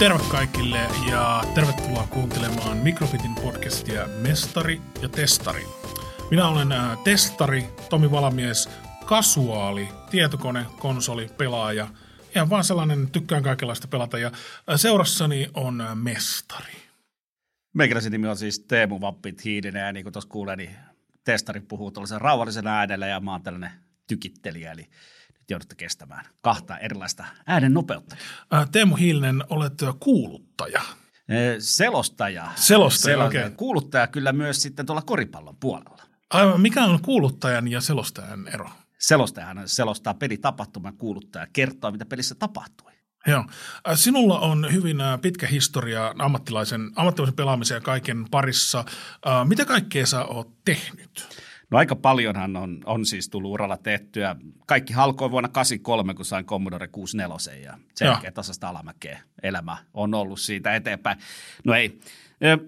Terve kaikille ja tervetuloa kuuntelemaan Mikrofitin podcastia Mestari ja Testari. Minä olen äh, testari, Tomi Valamies, kasuaali, tietokone, konsoli, pelaaja. Ihan vaan sellainen, tykkään kaikenlaista pelata ja äh, seurassani on äh, mestari. Meikäläisen nimi on siis Teemu Vappit Hiidinen ja niin kuin tuossa kuulee, niin testari puhuu tuollaisen rauhallisen äänellä ja mä oon tällainen tykittelijä, eli joudutte kestämään kahta erilaista äänen nopeutta. Teemu Hiilinen, olet kuuluttaja. Selostaja. Selostaja, okei. Kuuluttaja kyllä myös sitten tuolla koripallon puolella. Aivan, mikä on kuuluttajan ja selostajan ero? Selostajahan selostaa pelitapahtuman kuuluttaja kertoo, mitä pelissä tapahtui. Joo. Sinulla on hyvin pitkä historia ammattilaisen, ammattilaisen pelaamisen ja kaiken parissa. Mitä kaikkea sä oot tehnyt? No aika paljonhan on, on siis tullut uralla tehtyä. Kaikki halkoi vuonna 83, kun sain Commodore 64 ja jälkeen tasasta alamäkeä elämä on ollut siitä eteenpäin. No ei. Ö,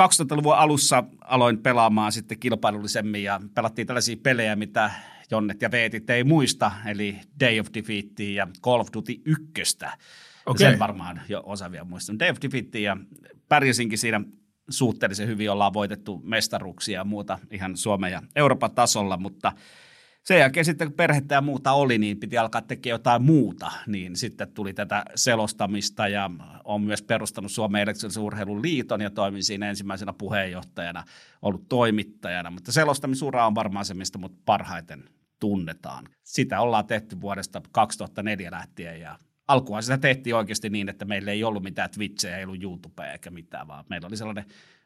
2000-luvun alussa aloin pelaamaan sitten kilpailullisemmin ja pelattiin tällaisia pelejä, mitä Jonnet ja Veetit ei muista, eli Day of Defeatia ja Call of Duty 1. Okei. Sen varmaan jo osa vielä muistan. Day of Defeatia ja pärjäsinkin siinä suhteellisen hyvin, ollaan voitettu mestaruksia ja muuta ihan Suomen ja Euroopan tasolla, mutta sen jälkeen sitten kun perhettä ja muuta oli, niin piti alkaa tekemään jotain muuta, niin sitten tuli tätä selostamista ja on myös perustanut Suomen elektronisen urheilun liiton ja toimin siinä ensimmäisenä puheenjohtajana, ollut toimittajana, mutta selostamisura on varmaan se, mistä mut parhaiten tunnetaan. Sitä ollaan tehty vuodesta 2004 lähtien ja alkuun sitä tehtiin oikeasti niin, että meillä ei ollut mitään Twitchejä, ei ollut YouTubea eikä mitään, vaan meillä oli sellainen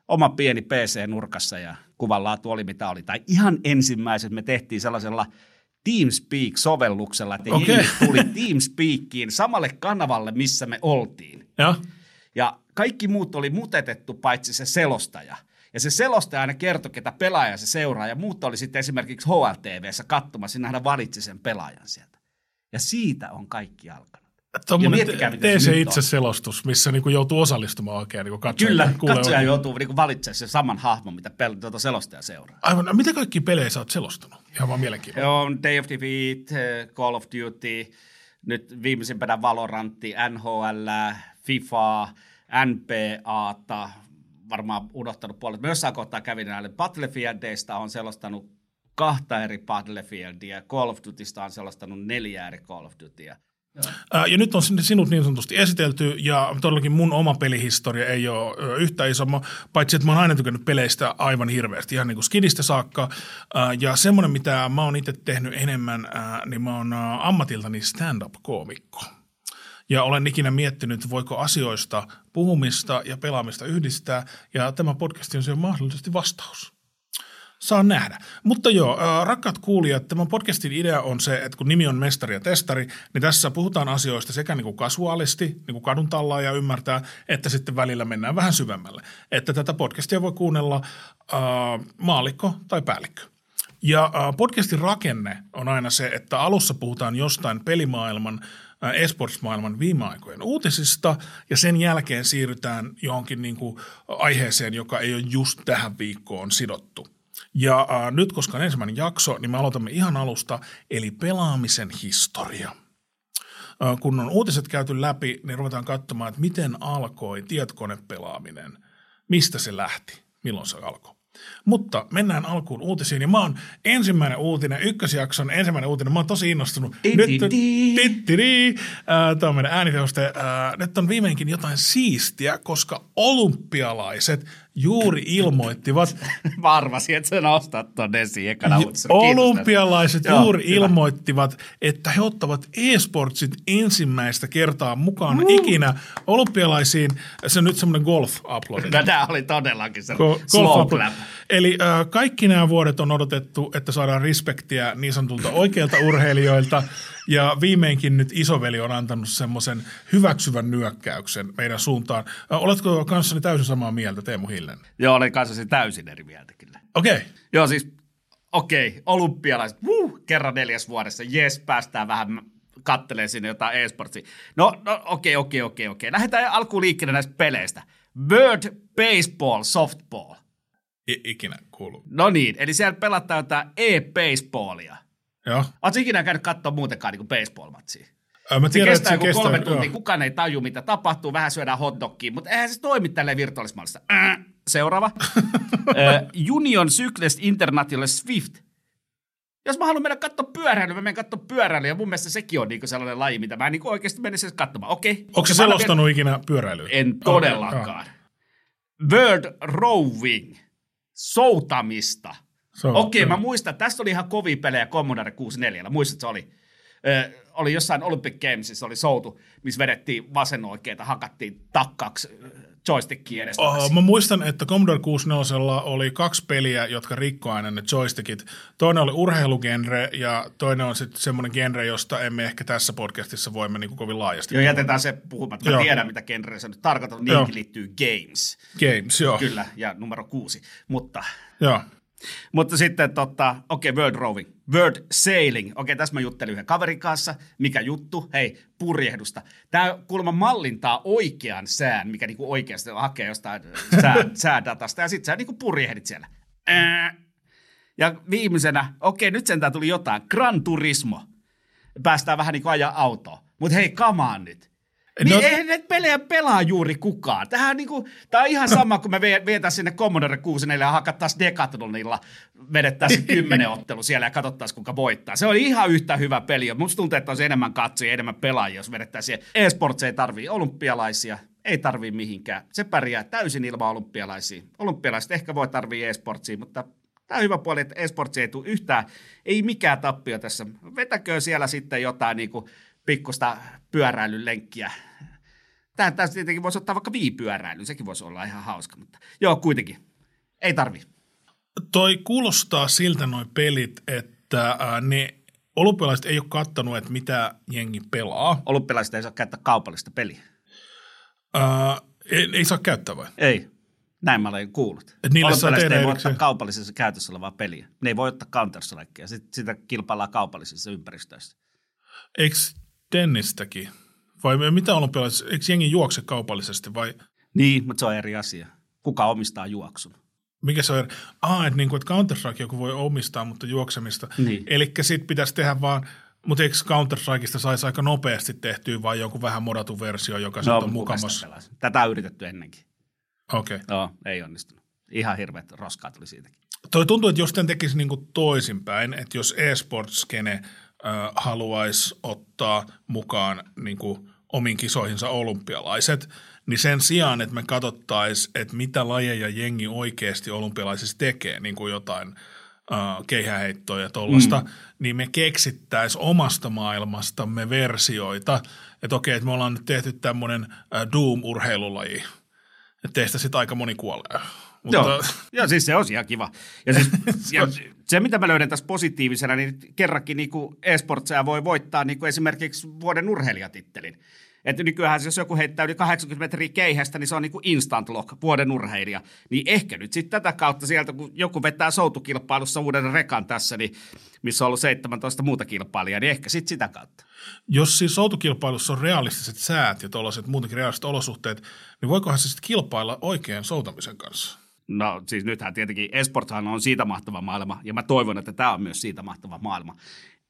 oma pieni PC nurkassa ja kuvanlaatu oli mitä oli. Tai ihan ensimmäiset me tehtiin sellaisella TeamSpeak-sovelluksella, että okay. tuli TeamSpeakiin samalle kanavalle, missä me oltiin. Joo. Ja kaikki muut oli mutetettu paitsi se selostaja. Ja se selostaja aina kertoi, ketä pelaaja se seuraa. Ja muut oli sitten esimerkiksi HLTVssä katsomassa, niin hän valitsi sen pelaajan sieltä. Ja siitä on kaikki alkanut. Tuommoinen te- tee se itse selostus, missä niinku joutuu osallistumaan oikein niin katsoja. Kyllä, katsoja oikein. joutuu niin valitsemaan sen saman hahmon, mitä pel- tuota selostaja seuraa. Aivan, no mitä kaikki pelejä sä oot selostanut? Ihan vaan mielenkiintoista. On Day of Defeat, eh, Call of Duty, nyt viimeisimpänä Valorantti, NHL, FIFA, NBAta, varmaan unohtanut puolet. Mä jossain kohtaa kävin näille Battlefieldeista, on selostanut kahta eri Battlefieldia, Call of Dutysta on selostanut neljä eri Call of Dutya. Ja nyt on sinut niin sanotusti esitelty, ja todellakin mun oma pelihistoria ei ole yhtä iso, paitsi että mä oon aina tykännyt peleistä aivan hirveästi, ihan niin kuin skidistä saakka. Ja semmoinen, mitä mä oon itse tehnyt enemmän, niin mä oon ammatiltani stand-up-koomikko. Ja olen ikinä miettinyt, voiko asioista puhumista ja pelaamista yhdistää, ja tämä podcast on siihen mahdollisesti vastaus. Saa nähdä. Mutta joo, rakkaat kuulijat, tämän podcastin idea on se, että kun nimi on Mestari ja Testari, niin tässä puhutaan asioista sekä niin kuin kasuaalisti, niin kuin kadun tallaaja ymmärtää, että sitten välillä mennään vähän syvemmälle. Että tätä podcastia voi kuunnella äh, maalikko tai päällikkö. Ja äh, podcastin rakenne on aina se, että alussa puhutaan jostain pelimaailman, esports-maailman viime aikojen uutisista, ja sen jälkeen siirrytään johonkin niin kuin aiheeseen, joka ei ole just tähän viikkoon sidottu. Ja äh, nyt, koska on ensimmäinen jakso, niin me aloitamme ihan alusta, eli pelaamisen historia. Äh, kun on uutiset käyty läpi, niin ruvetaan katsomaan, että miten alkoi tietokonepelaaminen, mistä se lähti, milloin se alkoi. Mutta mennään alkuun uutisiin, ja mä oon ensimmäinen uutinen, ykkösjakson ensimmäinen uutinen, mä oon tosi innostunut. Tämä on meidän äänitehoste. Nyt on viimeinkin jotain siistiä, koska olympialaiset juuri ilmoittivat, Mä arvasin, että sä nostat ton esiin ekana. Olympialaiset Joo, juuri hyvä. ilmoittivat, että he ottavat e-sportsit ensimmäistä kertaa mukaan ikinä olympialaisiin. Se on nyt semmoinen golf-upload. No, tää oli todellakin se Go- golf. Eli äh, kaikki nämä vuodet on odotettu, että saadaan respektiä niin sanotulta oikeilta urheilijoilta. Ja viimeinkin nyt isoveli on antanut semmoisen hyväksyvän nyökkäyksen meidän suuntaan. Äh, oletko kanssani täysin samaa mieltä, Teemu Hillen? Joo, olen kanssasi täysin eri mieltä kyllä. Okei. Okay. Joo, siis okei, okay, olympialaiset, wuu, kerran neljäs vuodessa, jes, päästään vähän kattelee sinne jotain e-sportsia. No, no okei, okei, okei, okei. Lähdetään alkuun liikkeelle näistä peleistä. World Baseball Softball. I- ikinä kuuluu. No niin, eli siellä pelataan jotain e-baseballia. Joo. Oletko ikinä käynyt katsoa muutenkaan niin baseball-matsia? Mä tiedän, kestää se joku kolme kestää. tuntia, kukaan ei taju, mitä tapahtuu, vähän syödään hotdogia, mutta eihän se toimi tälleen virtuaalismallissa. Äh, Seuraava. Äh, Union Cyclist International Swift. Jos mä haluan mennä katsoa pyöräilyä, mä menen katsoa pyöräilyä, ja mun mielestä sekin on niinku sellainen laji, mitä mä en niinku oikeasti menisin edes katsomaan. Okei. Onko se selostanut ikinä pyöräilyä? vielä- En todellakaan. World Rowing. Soutamista. Se on- Okei, joo. mä muistan, tästä oli ihan kovia pelejä Commodore 64. Muistat, se oli? Ö, oli jossain Olympic Gamesissa oli soutu, missä vedettiin vasen oikeita, hakattiin takkaaksi ö, joystickia edestä. Oh, mä muistan, että Commodore 64 oli kaksi peliä, jotka rikkoi aina ne joystickit. Toinen oli urheilugenre ja toinen on sitten semmoinen genre, josta emme ehkä tässä podcastissa voimme niin kovin laajasti. Joo, jätetään se puhumatta. Mä Joo. tiedän, mitä genreä se nyt tarkoittaa. Joo. Niinkin liittyy Games. Games, joo. Kyllä, ja numero kuusi. Mutta, joo. Mutta sitten, tota, okei, okay, World Rowing. World Sailing. Okei, okay, tässä mä juttelin yhden kaverin kanssa. Mikä juttu? Hei, purjehdusta. Tämä kuulemma mallintaa oikean sään, mikä niinku oikeasti hakee jostain sää, säädatasta, ja sitten sä niinku purjehdit siellä. Ää. Ja viimeisenä, okei, nyt sentään tuli jotain. Gran Turismo. Päästään vähän niin kuin ajaa autoa. Mutta hei, kamaan nyt. Niin No- eihän näitä pelejä pelaa juuri kukaan. Tämähän on, niinku, tää on ihan sama, kun me vie- vietäisiin sinne Commodore 64 ja hakattaisiin Decathlonilla, vedettäisiin kymmenen ottelu siellä ja katsottaisiin, kuka voittaa. Se on ihan yhtä hyvä peli. Musta tuntuu, että olisi enemmän katsojia, enemmän pelaajia, jos vedettäisiin. E-sports ei tarvii olympialaisia, ei tarvii mihinkään. Se pärjää täysin ilman olympialaisia. Olympialaiset ehkä voi tarvii e-sportsia, mutta Tämä on hyvä puoli, että esportsi ei tule yhtään, ei mikään tappio tässä. Vetäkö siellä sitten jotain niin kuin pikkusta pyöräilylenkkiä. Tämä, tässä tietenkin voisi ottaa vaikka viipyöräilyn, sekin voisi olla ihan hauska, mutta joo, kuitenkin. Ei tarvi. Toi kuulostaa siltä noin pelit, että ne olympialaiset ei ole kattanut, että mitä jengi pelaa. Olympialaiset ei saa käyttää kaupallista peliä. Ää, ei, ei saa käyttää vai? Ei. Näin mä olen kuullut. Et niille saa Olympialaiset tehdä ei voi ottaa kaupallisessa käytössä olevaa peliä. Ne ei voi ottaa counter sitä kilpaillaan kaupallisissa ympäristöissä. Eikö tennistäkin? Vai mitä olympialaiset, eikö jengi juokse kaupallisesti vai Niin, mutta se on eri asia. Kuka omistaa juoksun? mikä se on? Ah, että, niinku, että Counter-Strike joku voi omistaa, mutta juoksemista. Niin. Eli sitten pitäisi tehdä vaan, mutta eikö Counter-Strikeista saisi aika nopeasti tehtyä vai joku vähän modattu versio, joka no, on kuka mukamassa? Tätä on yritetty ennenkin. Okei. Okay. Joo, ei onnistunut. Ihan hirveät roskaa tuli siitäkin. Toi tuntuu, että jos tämän tekisi niinku toisinpäin, että jos e-sports-skene haluaisi ottaa mukaan niinku omiin kisoihinsa olympialaiset, niin sen sijaan, että me katsottaisiin, että mitä lajeja jengi oikeasti olympialaisissa tekee, niin kuin jotain äh, keihäheittoa ja tollasta, mm. niin me keksittäisiin omasta maailmastamme versioita, että okei, että me ollaan nyt tehty tämmöinen äh, Doom-urheilulaji, että teistä sitten aika moni kuolee. Mutta, Joo. Joo, siis se olisi ihan kiva. Ja, siis, ja se, mitä mä löydän tässä positiivisena, niin kerrankin niin e-sportseja voi voittaa niin kuin esimerkiksi vuoden urheilijatittelin. Että nykyään jos joku heittää yli 80 metriä keihästä, niin se on niin kuin instant lock, vuoden urheilija. Niin ehkä nyt sitten tätä kautta sieltä, kun joku vetää soutukilpailussa uuden rekan tässä, niin missä on ollut 17 muuta kilpailijaa, niin ehkä sitten sitä kautta. Jos siis soutukilpailussa on realistiset säät ja tuollaiset muutenkin realistiset olosuhteet, niin voikohan se sitten kilpailla oikean soutamisen kanssa? No siis nythän tietenkin esporthan on siitä mahtava maailma, ja mä toivon, että tämä on myös siitä mahtava maailma,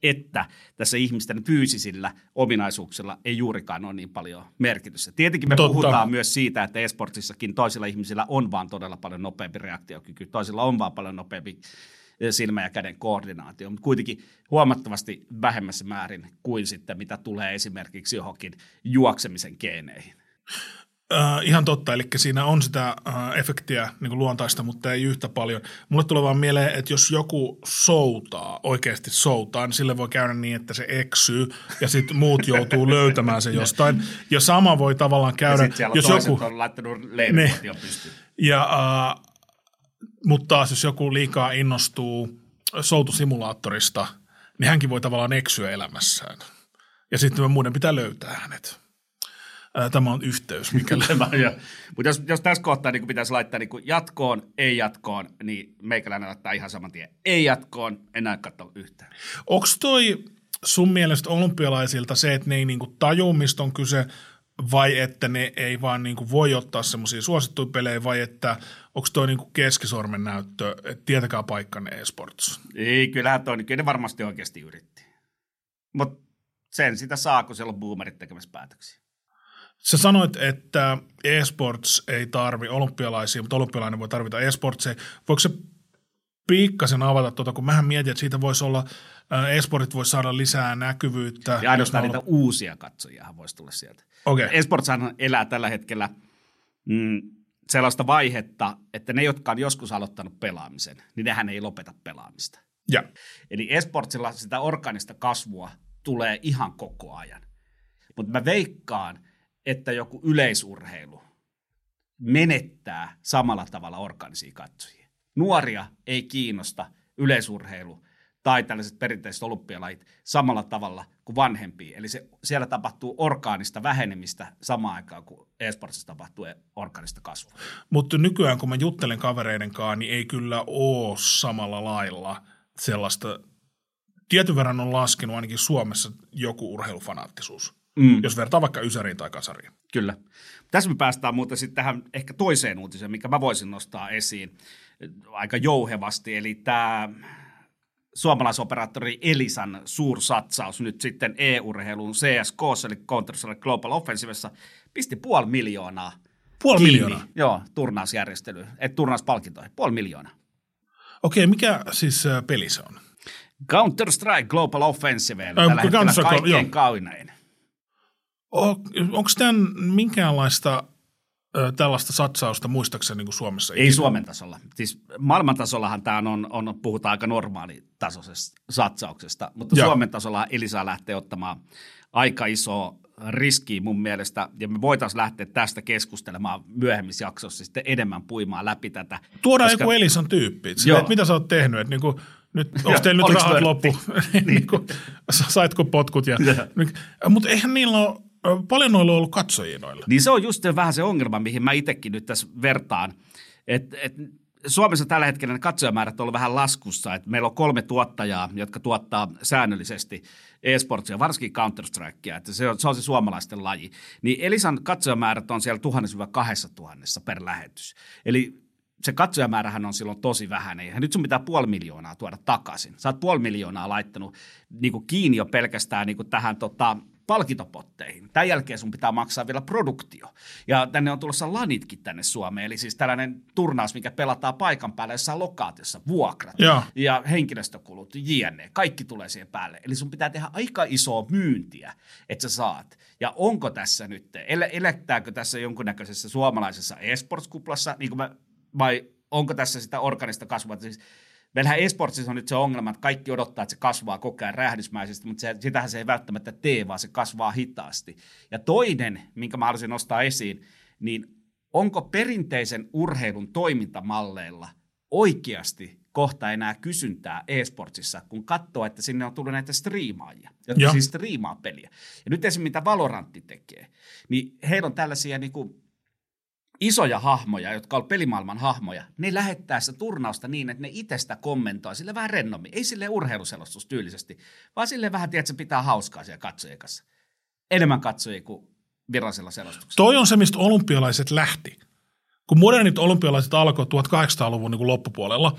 että tässä ihmisten fyysisillä ominaisuuksilla ei juurikaan ole niin paljon merkitystä. Tietenkin me Totta. puhutaan myös siitä, että esportsissakin toisilla ihmisillä on vaan todella paljon nopeampi reaktiokyky, toisilla on vaan paljon nopeampi eh, silmä- ja käden koordinaatio, mutta kuitenkin huomattavasti vähemmässä määrin kuin sitten mitä tulee esimerkiksi johonkin juoksemisen geeneihin. Äh, ihan totta, eli siinä on sitä äh, efektiä niin kuin luontaista, mutta ei yhtä paljon. Mulle tulee vaan mieleen, että jos joku soutaa, oikeasti soutaa, niin sille voi käydä niin, että se eksyy ja sitten muut joutuu löytämään se jostain. Ja sama voi tavallaan Ja käydä, siellä jos joku... on laittanut leivikotion pystyyn. Ja, äh, mutta taas jos joku liikaa innostuu soutusimulaattorista, niin hänkin voi tavallaan eksyä elämässään. Ja sitten muiden pitää löytää hänet. Äh, Tämä on yhteys, mikä Mutta jos, jos tässä kohtaa niin pitäisi laittaa niin jatkoon, ei jatkoon, niin meikäläinen laittaa ihan saman tien. Ei jatkoon, enää katso yhtään. Onko toi sun mielestä olympialaisilta se, että ne ei niinku tajua, mistä on kyse, vai että ne ei vaan niinku voi ottaa semmoisia suosittuja pelejä, vai että onko toi niinku keskisormen näyttö, että tietäkää paikkanne e-sports? Ei, kyllähän toi, kyllä ne varmasti oikeasti yritti. Mutta sen sitä saa, kun siellä on boomerit tekemässä päätöksiä. Sä sanoit, että esports ei tarvi olympialaisia, mutta olympialainen voi tarvita esportseja. Voiko se pikkasen avata tuota, kun mähän mietin, että siitä voisi olla, esportit voisi saada lisää näkyvyyttä. Ja ainoastaan niitä uusia katsojia voisi tulla sieltä. Okay. Esportshan elää tällä hetkellä mm, sellaista vaihetta, että ne, jotka on joskus aloittanut pelaamisen, niin nehän ei lopeta pelaamista. Ja. Eli esportsilla sitä organista kasvua tulee ihan koko ajan. Mutta mä veikkaan, että joku yleisurheilu menettää samalla tavalla organisia katsojia. Nuoria ei kiinnosta yleisurheilu tai tällaiset perinteiset olympialajit samalla tavalla kuin vanhempia. Eli se, siellä tapahtuu orgaanista vähenemistä samaan aikaan, kuin esportsissa tapahtuu orgaanista kasvua. Mutta nykyään, kun mä juttelen kavereiden kanssa, niin ei kyllä ole samalla lailla sellaista, tietyn verran on laskenut ainakin Suomessa joku urheilufanaattisuus, mm. jos vertaa vaikka Ysäriin tai Kasariin. Kyllä. Tässä me päästään muuten sitten tähän ehkä toiseen uutiseen, mikä mä voisin nostaa esiin aika jouhevasti, eli tämä suomalaisoperaattori Elisan suursatsaus nyt sitten e-urheiluun CSK, eli Counter Global Offensivessa, pisti puoli miljoonaa Puoli kiinni. miljoonaa? Joo, turnausjärjestely, et turnauspalkintoihin, puoli miljoonaa. Okei, mikä siis peli se on? Counter-Strike Global Offensive, eli tällä hetkellä kaikkein kaunein. Onko tämän minkäänlaista tällaista satsausta muistaakseni niin kuin Suomessa? Ei Suomen tasolla. Siis maailman tasollahan tämä on, on, puhutaan aika normaalitasoisesta satsauksesta, mutta Joo. Suomen tasolla Elisa lähtee ottamaan aika iso riski mun mielestä, ja me voitaisiin lähteä tästä keskustelemaan myöhemmissä jaksossa sitten enemmän puimaan läpi tätä. Tuodaan koska... joku Elisan tyyppi, että mitä sä oot tehnyt, että niin kuin, nyt, onko teillä nyt rahat loppu, niin kuin, saitko potkut, ja, mutta eihän niillä ole Paljon noilla on ollut katsojia noilla. Niin se on just vähän se ongelma, mihin mä itsekin nyt tässä vertaan. Et, et Suomessa tällä hetkellä ne katsojamäärät on ollut vähän laskussa. Et meillä on kolme tuottajaa, jotka tuottaa säännöllisesti e-sportsia, varsinkin Counter-Strikea, että se on, se on se suomalaisten laji. Niin Elisan katsojamäärät on siellä 1000-2000 per lähetys. Eli se katsojamäärähän on silloin tosi vähän. Ja nyt sun pitää puoli miljoonaa tuoda takaisin. Sä oot puoli miljoonaa laittanut niin kuin kiinni jo pelkästään niin kuin tähän tota, palkintopotteihin. Tämän jälkeen sun pitää maksaa vielä produktio. Ja tänne on tulossa lanitkin tänne Suomeen, eli siis tällainen turnaus, mikä pelataan paikan päällä jossain lokaatiossa, vuokrat ja, ja henkilöstökulut, jne. Kaikki tulee siihen päälle. Eli sun pitää tehdä aika isoa myyntiä, että sä saat. Ja onko tässä nyt, el- elättääkö tässä jonkunnäköisessä suomalaisessa esports-kuplassa, niin kuin mä, vai onko tässä sitä organista kasvua? Siis Meillähän esportsissa on nyt se ongelma, että kaikki odottaa, että se kasvaa koko ajan räjähdysmäisesti, mutta se, sitähän se ei välttämättä tee, vaan se kasvaa hitaasti. Ja toinen, minkä mä haluaisin nostaa esiin, niin onko perinteisen urheilun toimintamalleilla oikeasti kohta enää kysyntää e-sportsissa, kun katsoo, että sinne on tullut näitä striimaajia, jotka Joo. siis striimaa peliä. Ja nyt esimerkiksi mitä Valorantti tekee, niin heillä on tällaisia niin kuin isoja hahmoja, jotka on pelimaailman hahmoja, ne lähettää sitä turnausta niin, että ne itsestä kommentoi sille vähän rennommin. Ei sille urheiluselostus tyylisesti, vaan sille vähän, tiedät, että se pitää hauskaa siellä katsojien kanssa. Enemmän katsojia kuin virallisella selostuksella. Toi on se, mistä olympialaiset lähti. Kun modernit olympialaiset alkoi 1800-luvun niin loppupuolella,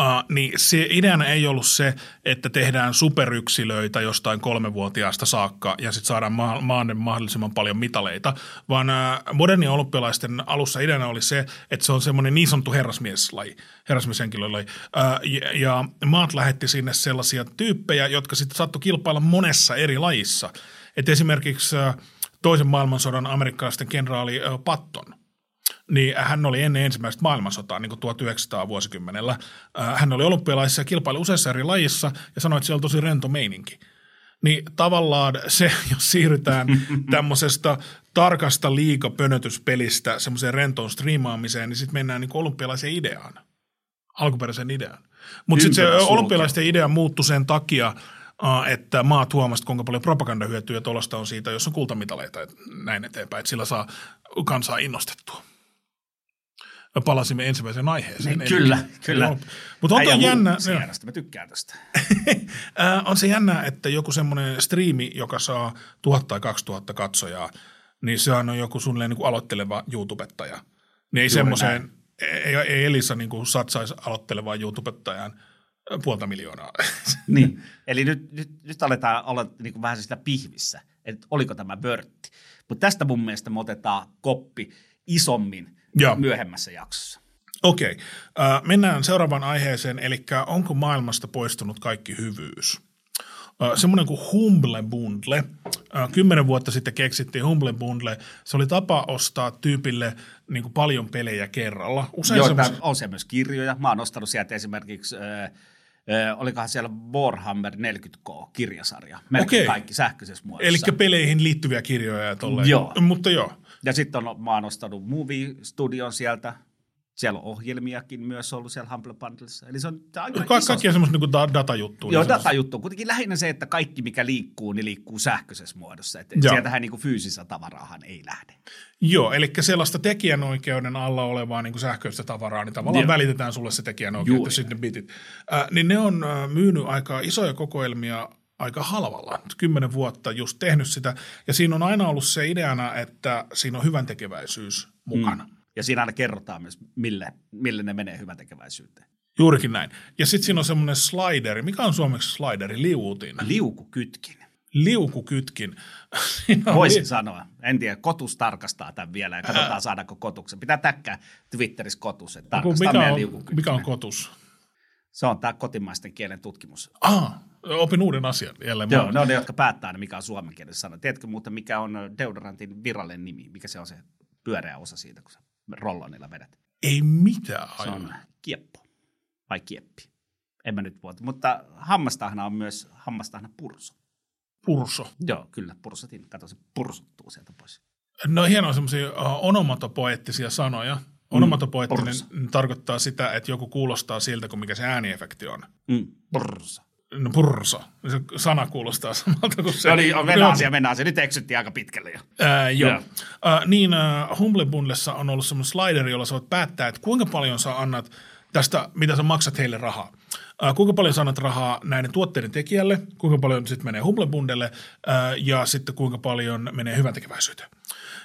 Uh, niin se ideana ei ollut se, että tehdään superyksilöitä jostain kolmevuotiaasta saakka ja sitten saadaan ma- maan mahdollisimman paljon mitaleita, vaan uh, moderni olympialaisten alussa ideana oli se, että se on semmoinen niin sanottu herrasmieslaji, herrasmieshenkilölaji. Uh, ja, ja maat lähetti sinne sellaisia tyyppejä, jotka sitten saattoi kilpailla monessa eri lajissa. Et esimerkiksi toisen maailmansodan amerikkalaisten kenraali Patton – niin hän oli ennen ensimmäistä maailmansotaa niin kuin 1900 vuosikymmenellä. Äh, hän oli olympialaisissa ja kilpaili useissa eri lajissa ja sanoi, että siellä on tosi rento meininki. Niin tavallaan se, jos siirrytään tämmöisestä tarkasta liikapönötyspelistä semmoiseen rentoon striimaamiseen, niin sitten mennään niin olympialaiseen ideaan, alkuperäisen ideaan. Mutta sitten se olympialaisten idea muuttui sen takia, äh, että maat huomasivat, kuinka paljon propagandahyötyä tuollaista on siitä, jos on kultamitaleita ja näin eteenpäin, että sillä saa kansaa innostettua palasimme ensimmäiseen aiheeseen. Niin, kyllä, Eli, kyllä. Mutta on on jännä. Sijärjestä, mä tykkään tästä. on se jännä, että joku semmoinen striimi, joka saa tuhat tai kaksi tuhatta katsojaa, niin se on joku suunnilleen niin kuin aloitteleva YouTubettaja. Niin ei semmoiseen, ei, ei Elisa niin kuin satsaisi aloittelevaan YouTubettajan, puolta miljoonaa. Niin, eli nyt, nyt, nyt aletaan olla niin kuin vähän sitä pihvissä, että oliko tämä vörtti. Mutta tästä mun mielestä me otetaan koppi isommin Joo. myöhemmässä jaksossa. Okei, okay. mennään seuraavaan aiheeseen, eli onko maailmasta poistunut kaikki hyvyys? Semmoinen kuin Humble Bundle. Kymmenen vuotta sitten keksittiin Humble Bundle. Se oli tapa ostaa tyypille niin kuin paljon pelejä kerralla. Usein Joo, semmos... on siellä myös kirjoja. Mä oon ostanut sieltä esimerkiksi, äh, äh, olikohan siellä Warhammer 40K-kirjasarja. Melkein Okei. kaikki sähköisessä muodossa. Eli peleihin liittyviä kirjoja ja tolleen. Joo. Mutta joo. Ja sitten on, mä oon ostanut Movie Studion sieltä. Siellä on ohjelmiakin myös ollut siellä Humble Bundlessa. Eli se on aika Ka- kaikki on semmoista niin da- datajuttua. Joo, datajuttu. Kuitenkin lähinnä se, että kaikki mikä liikkuu, niin liikkuu sähköisessä muodossa. Et Joo. sieltähän niin fyysistä tavaraahan ei lähde. Joo, eli sellaista tekijänoikeuden alla olevaa niin kuin sähköistä tavaraa, niin tavallaan Joo. välitetään sulle se tekijänoikeus sitten bitit. Äh, niin ne on äh, myynyt aika isoja kokoelmia aika halvalla. Kymmenen vuotta just tehnyt sitä. Ja siinä on aina ollut se ideana, että siinä on hyvän tekeväisyys mukana. Mm. Ja siinä aina kerrotaan myös, mille, mille ne menee hyvän tekeväisyyteen. Juurikin näin. Ja sitten siinä on semmoinen slideri. Mikä on suomeksi slideri? Liuutin. Liukukytkin. Liukukytkin. Voisin li- sanoa. En tiedä, kotus tarkastaa tämän vielä ja katsotaan saadaanko kotuksen. Pitää täkkää Twitterissä kotus, että Kun tarkastaa mikä, on, mikä on kotus? Se on tämä kotimaisten kielen tutkimus. Ah, opin uuden asian jälleen. Joo, ne on ne, jotka päättää, mikä on suomen kielessä sana. Tiedätkö muuten, mikä on deodorantin virallinen nimi? Mikä se on se pyöreä osa siitä, kun sä rollonilla vedät? Ei mitään Se aivan. on kieppo vai kieppi. En mä nyt vuota. Mutta hammastahna on myös hammastahna purso. Purso. Joo, kyllä, pursotin. Kato, se pursuttuu sieltä pois. No hienoa semmoisia uh, onomatopoeettisia sanoja. Onomatopoettinen purso. tarkoittaa sitä, että joku kuulostaa siltä, kuin mikä se ääniefekti on. Mm, purso. No purso. Se sana kuulostaa samalta kuin se. Se oli, mennään asia, mennään asia. Nyt eksyttiin aika pitkälle jo. Ää, joo. Joo. Ää, niin ää, Humble Bundlessa on ollut semmoinen slideri, jolla sä voit päättää, että kuinka paljon sä annat tästä, mitä sä maksat heille rahaa. Ää, kuinka paljon sä annat rahaa näiden tuotteiden tekijälle, kuinka paljon sitten menee Humble Bundelle ää, ja sitten kuinka paljon menee hyvän tekeväisyyteen.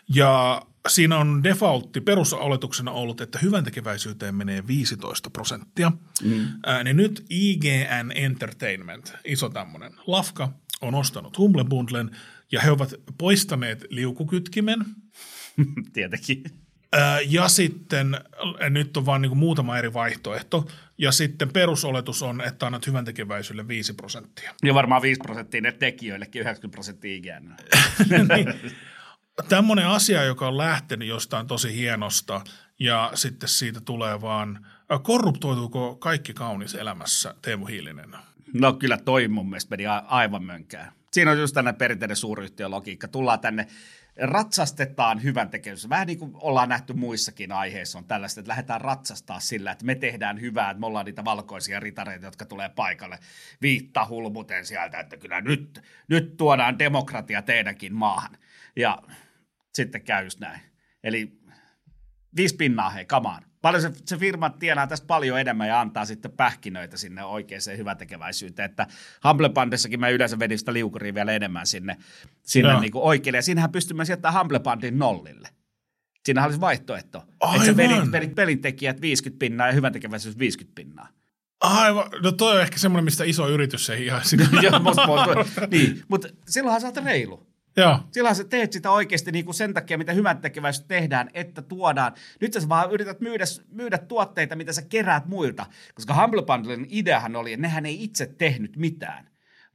Ja siinä on defaultti perusoletuksena ollut, että hyvän tekeväisyyteen menee 15 prosenttia. Mm. Ää, niin nyt IGN Entertainment, iso tämmöinen lafka, on ostanut Humble Bundlen ja he ovat poistaneet liukukytkimen. Tietenkin. Ää, Ja sitten nyt on vain niin muutama eri vaihtoehto. Ja sitten perusoletus on, että annat hyvän tekeväisyydelle 5 prosenttia. Ja varmaan 5 prosenttia ne tekijöillekin, 90 prosenttia IGN. Tämmöinen asia, joka on lähtenyt jostain tosi hienosta ja sitten siitä tulee vaan, ää, korruptoituuko kaikki kaunis elämässä Teemu Hiilinen? No kyllä toi mun mielestä meni aivan mönkään. Siinä on just tämmöinen perinteinen suuryhtiölogiikka. Tullaan tänne, ratsastetaan hyvän tekemisen. Vähän niin kuin ollaan nähty muissakin aiheissa on tällaista, että lähdetään ratsastaa sillä, että me tehdään hyvää, että me ollaan niitä valkoisia ritareita, jotka tulee paikalle viitta hulmuten sieltä, että kyllä nyt, nyt tuodaan demokratia teidänkin maahan. Ja sitten käy just näin. Eli viisi pinnaa, hei, kamaan. Paljon se, se firma tienaa tästä paljon enemmän ja antaa sitten pähkinöitä sinne oikeaan hyväntekeväisyyteen. Että Humble Bandissakin mä yleensä vedin sitä liukuria vielä enemmän sinne, sinne Joo. niin kuin oikealle. Ja siinähän pystymme myös jättämään Humble Bandin nollille. Siinähän olisi vaihtoehto. Että sä Aivan. vedit, vedit pelintekijät 50 pinnaa ja hyväntekeväisyys 50 pinnaa. Aivan, no toi on ehkä semmoinen, mistä iso yritys ei ihan sitä. Joo, musta- niin, mutta silloinhan sä oot reilu. Joo, Silloin sä teet sitä oikeasti niin kuin sen takia, mitä hyvän tekeväisyys tehdään, että tuodaan. Nyt sä vaan yrität myydä, myydä tuotteita, mitä sä keräät muilta. Koska Humble Bundlen ideahan oli, että nehän ei itse tehnyt mitään,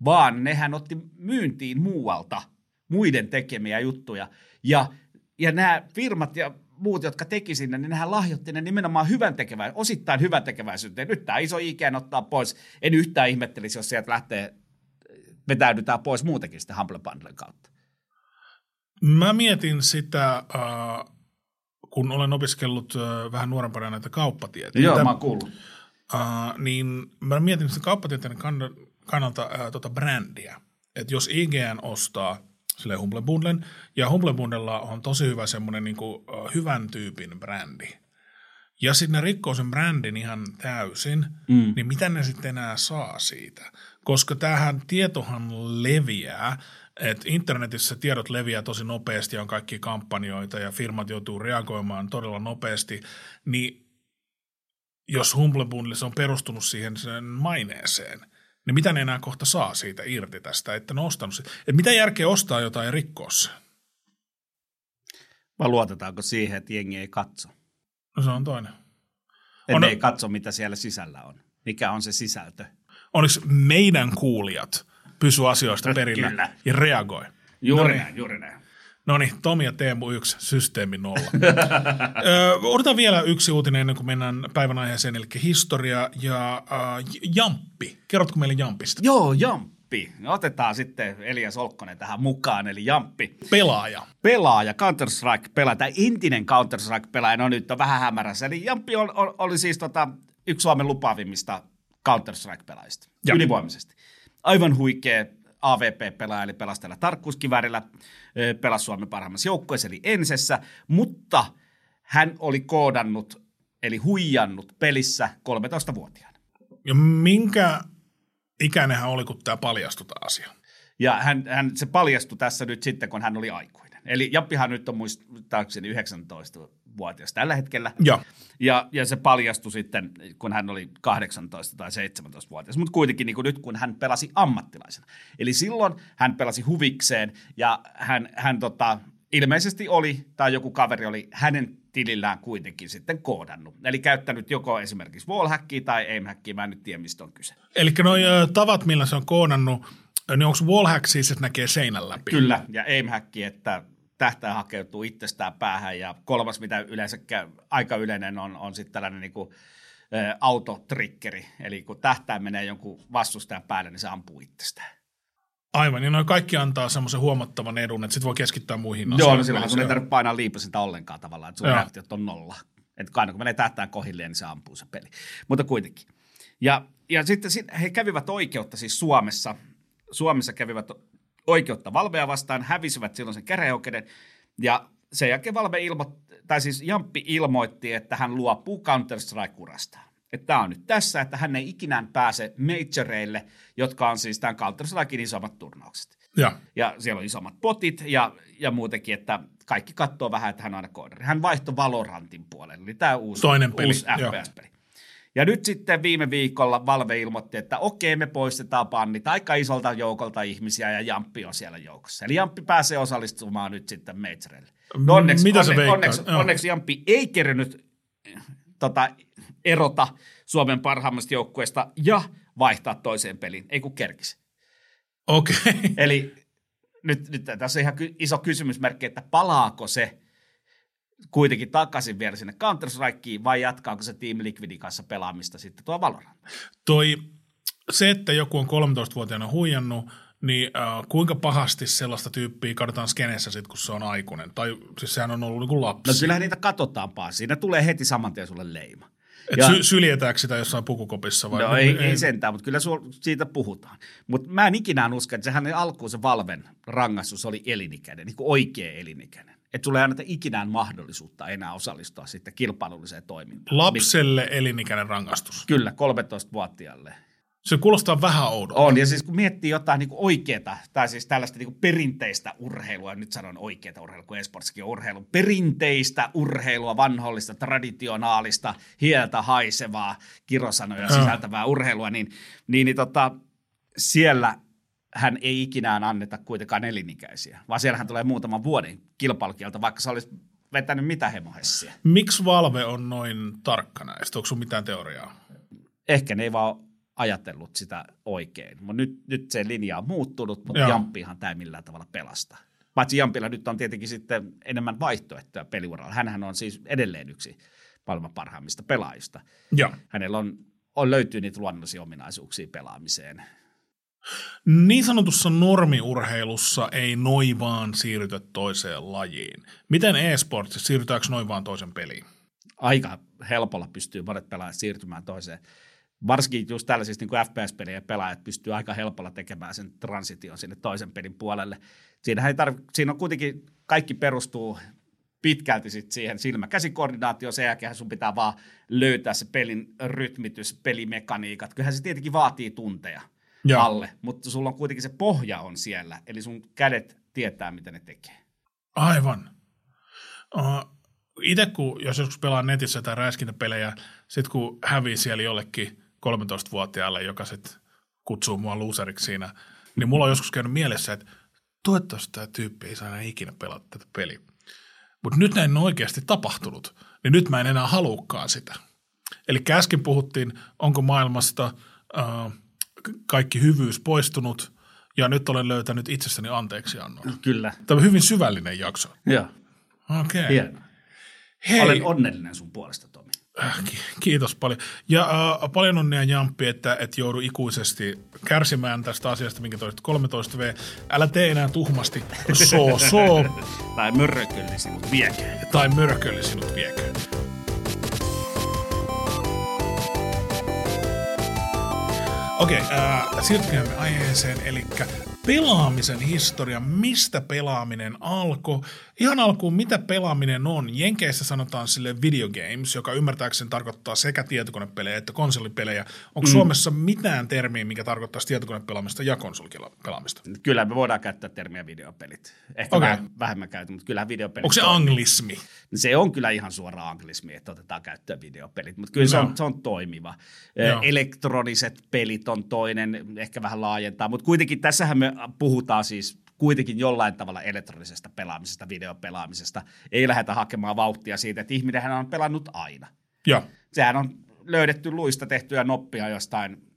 vaan nehän otti myyntiin muualta muiden tekemiä juttuja. Ja, ja nämä firmat ja muut, jotka teki sinne, niin nehän lahjoitti ne nimenomaan hyvän tekevä, osittain hyvän tekeväisyyteen. Nyt tämä iso IGN ottaa pois. En yhtään ihmettelisi, jos sieltä lähtee, vetäydytään pois muutenkin sitten Humble Bundlen kautta. Mä mietin sitä, äh, kun olen opiskellut äh, vähän nuorempana näitä kauppatieteitä. Joo, mä oon kuullut. Uh, niin mä mietin sitä kauppatieteen kann- kannalta uh, tota brändiä. Että jos IGN ostaa sille Humble Bundlen, ja Humble Bundlella on tosi hyvä semmoinen niin uh, hyvän tyypin brändi, ja sitten ne rikkoo sen brändin ihan täysin, mm. niin mitä ne sitten enää saa siitä? Koska tämähän tietohan leviää, että internetissä tiedot leviää tosi nopeasti, on kaikki kampanjoita ja firmat joutuu reagoimaan todella nopeasti, niin jos Humble Bundle on perustunut siihen sen maineeseen, niin mitä ne enää kohta saa siitä irti tästä, että ne ostanut sitä. Että mitä järkeä ostaa jotain ja rikkoa se? Vai luotetaanko siihen, että jengi ei katso? No se on toinen. Että On- ei katso, mitä siellä sisällä on. Mikä on se sisältö? Onneksi meidän kuulijat pysy asioista perillä Kyllä. ja reagoi. Juuri Noniin. näin, juuri näin. No niin, Tomi ja Teemu 1, systeemi 0. Ö, otetaan vielä yksi uutinen ennen kuin mennään päivän aiheeseen, eli historia ja äh, Jamppi. Kerrotko meille Jampista? Joo, Jamppi. Otetaan sitten Elias Olkkonen tähän mukaan, eli Jamppi. Pelaaja. pelaaja, Counter-Strike-pelaaja, tai entinen Counter-Strike-pelaaja, no nyt on vähän hämärässä. Eli Jamppi on, on, oli siis tota, yksi Suomen lupaavimmista Counter-Strike-pelaajista, ylivoimaisesti. Aivan huikea AVP-pelaaja, eli pelasi tällä tarkkuuskivärillä, ö, pelasi Suomen parhaimmassa joukkueessa, eli Ensessä, mutta hän oli koodannut, eli huijannut pelissä 13-vuotiaana. Ja minkä ikäinen hän oli, kun tämä paljastui tämä asia? Ja hän, hän, se paljastui tässä nyt sitten, kun hän oli aikuinen. Eli Jappihan nyt on muistaakseni 19-vuotias tällä hetkellä. Ja. Ja, ja se paljastui sitten, kun hän oli 18 tai 17-vuotias, mutta kuitenkin niin kuin nyt, kun hän pelasi ammattilaisena. Eli silloin hän pelasi huvikseen ja hän, hän tota, ilmeisesti oli, tai joku kaveri oli hänen tilillään kuitenkin sitten koodannut. Eli käyttänyt joko esimerkiksi wallhackia tai aimhackia, mä en nyt tiedä, mistä on kyse. Eli noi tavat, millä se on koodannut, niin onko wallhack siis, että näkee seinän läpi? Kyllä, ja aimhack, että tähtää hakeutuu itsestään päähän, ja kolmas, mitä yleensä aika yleinen on, on sitten tällainen niin kuin, ä, autotrikkeri, eli kun tähtää menee jonkun vastustajan päälle, niin se ampuu itsestään. Aivan, ja noin kaikki antaa semmoisen huomattavan edun, että sit voi keskittyä muihin Joo, asioihin. no silloin sun ei tarvitse painaa liipasinta ollenkaan tavallaan, että sun Joo. reaktiot on nolla. Että aina kun menee tähtään kohilleen, niin se ampuu se peli. Mutta kuitenkin. Ja, ja sitten sit he kävivät oikeutta siis Suomessa. Suomessa kävivät oikeutta Valvea vastaan, hävisivät silloin sen käräjäoikeuden. Ja sen jälkeen Valve ilmoitti, tai siis Jamppi ilmoitti, että hän luopuu Counter-Strike-urastaan. Että tämä on nyt tässä, että hän ei ikinä pääse majoreille, jotka on siis tämän Counter-Strikein isommat turnaukset Ja. ja siellä on isommat potit ja, ja muutenkin, että kaikki katsoo vähän, että hän on aina koodari. Hän vaihtoi Valorantin puolelle, eli tämä uusi, Toinen peli, uusi. FPS-peli. Ja nyt sitten viime viikolla Valve ilmoitti, että okei, me poistetaan pannit aika isolta joukolta ihmisiä ja Jamppi on siellä joukossa. Eli Jamppi pääsee osallistumaan nyt sitten Majoreille. No onneksi, Mitä onneksi, Joo. onneksi Jamppi ei kerännyt tota, erota Suomen parhaimmasta joukkueesta ja vaihtaa toiseen peliin, ei kun kerkisi. Okei. Eli nyt, nyt tässä on ihan iso kysymysmerkki, että palaako se kuitenkin takaisin vielä sinne Counter-Strikeen vai jatkaako se Team Liquidin kanssa pelaamista sitten tuo Valorant? Toi, se, että joku on 13-vuotiaana huijannut, niin äh, kuinka pahasti sellaista tyyppiä katsotaan skeneessä sit, kun se on aikuinen? Tai siis sehän on ollut niin kuin lapsi. No kyllähän niitä katsotaanpa. Siinä tulee heti saman tien sulle leima. Et Ja- sy- syljetäänkö sitä jossain pukukopissa vai? No ei, ei sentään, mutta kyllä sul, siitä puhutaan. Mutta mä en ikinä usko, että sehän alkuun se Valven rangaistus oli elinikäinen, niin kuin oikea elinikäinen. Että sulle ei anneta ikinä mahdollisuutta enää osallistua sitten kilpailulliseen toimintaan. Lapselle elinikäinen rangaistus. Kyllä, 13-vuotiaalle. Se kuulostaa vähän oudolta. On, ja siis kun miettii jotain niin oikeaa, tai siis tällaista niin perinteistä urheilua, nyt sanon oikeaa urheilua, kun esportsikin urheilu, perinteistä urheilua, vanhollista, traditionaalista, hieltä haisevaa, kirosanoja sisältävää urheilua, niin, niin, niin tota, siellä hän ei ikinään anneta kuitenkaan elinikäisiä, vaan siellähän tulee muutaman vuoden kilpailukielto, vaikka sä olisit vetänyt mitä hemohessiä. Miksi Valve on noin tarkka näistä? Onko mitään teoriaa? Ehkä ne ei vaan ajatellut sitä oikein. Mutta nyt, nyt se linja on muuttunut, mutta Joo. Jamppihan tämä ei millään tavalla pelasta. Paitsi Jampilla nyt on tietenkin sitten enemmän vaihtoehtoja peliuralla. Hänhän on siis edelleen yksi maailman parhaimmista pelaajista. Joo. Hänellä on, on löytyy niitä luonnollisia ominaisuuksia pelaamiseen. Niin sanotussa normiurheilussa ei noin vaan siirrytä toiseen lajiin. Miten e-sportsissa siirrytäänkö noin vaan toisen peliin? Aika helpolla pystyy monet pelaajat siirtymään toiseen. Varsinkin just tällaisista niin kuin FPS-pelien pelaajat pystyy aika helpolla tekemään sen transition sinne toisen pelin puolelle. Ei tarvi, siinä on kuitenkin, kaikki perustuu pitkälti sit siihen silmäkäsikoordinaatioon, sen jälkeen sun pitää vaan löytää se pelin rytmitys, pelimekaniikat. Kyllähän se tietenkin vaatii tunteja Joo. alle, mutta sulla on kuitenkin se pohja on siellä, eli sun kädet tietää, mitä ne tekee. Aivan. Uh, Itse kun, jos joskus pelaa netissä tai räiskintäpelejä, sit kun hävii siellä jollekin 13-vuotiaalle, joka sit kutsuu mua loseriksi siinä, niin mulla on joskus käynyt mielessä, että toivottavasti tämä tyyppi ei saa ikinä pelata tätä peliä. Mutta nyt näin on oikeasti tapahtunut, niin nyt mä en enää halukkaan sitä. Eli äsken puhuttiin, onko maailmasta äh, kaikki hyvyys poistunut, ja nyt olen löytänyt itsestäni anteeksi annon. Kyllä. Tämä on hyvin syvällinen jakso. Joo. Okei. Okay. Hei, Olen onnellinen sun puolesta, Tomi. Äh, ki- kiitos paljon. Ja äh, paljon onnea Jamppi, että et joudu ikuisesti kärsimään tästä asiasta, minkä toisit 13V. Älä tee enää tuhmasti so, so, Tai mörrökölli sinut viekö. tai mörkölle sinut viekö. Okei, äh, siirtykäämme aiheeseen, eli pelaamisen historia, mistä pelaaminen alkoi. Ihan alkuun, mitä pelaaminen on. Jenkeissä sanotaan sille video games, joka ymmärtääkseni tarkoittaa sekä tietokonepelejä että konsolipelejä. Onko mm. Suomessa mitään termiä, mikä tarkoittaa tietokonepelaamista ja konsolipelaamista? Kyllä me voidaan käyttää termiä videopelit. Ehkä okay. vähän vähemmän käytän, mutta kyllä videopelit. Onko se on- anglismi? Se on kyllä ihan suora anglismi, että otetaan käyttöön videopelit, mutta kyllä se Joo. on, se on toimiva. Joo. Elektroniset pelit on toinen, ehkä vähän laajentaa, mutta kuitenkin tässähän me puhutaan siis kuitenkin jollain tavalla elektronisesta pelaamisesta, videopelaamisesta. Ei lähdetä hakemaan vauhtia siitä, että ihminenhän on pelannut aina. Joo. Sehän on löydetty luista tehtyjä noppia jostain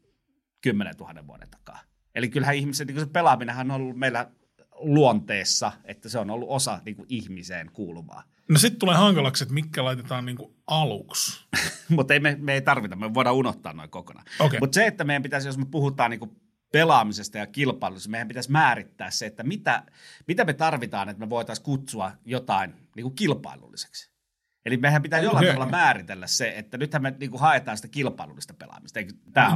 10 000 vuoden takaa. Eli kyllähän ihmisen niin se pelaaminenhan on ollut meillä luonteessa, että se on ollut osa niin kuin ihmiseen kuuluvaa. No sitten tulee hankalaksi, että mitkä laitetaan niinku aluksi. Mutta ei me, me ei tarvita, me voidaan unohtaa noin kokonaan. Okei. Mutta se, että meidän pitäisi, jos me puhutaan niinku pelaamisesta ja kilpailusta, meidän pitäisi määrittää se, että mitä, mitä me tarvitaan, että me voitaisiin kutsua jotain niinku kilpailulliseksi. Eli meidän pitää jollain tavalla määritellä se, että nythän me niinku haetaan sitä kilpailullista pelaamista.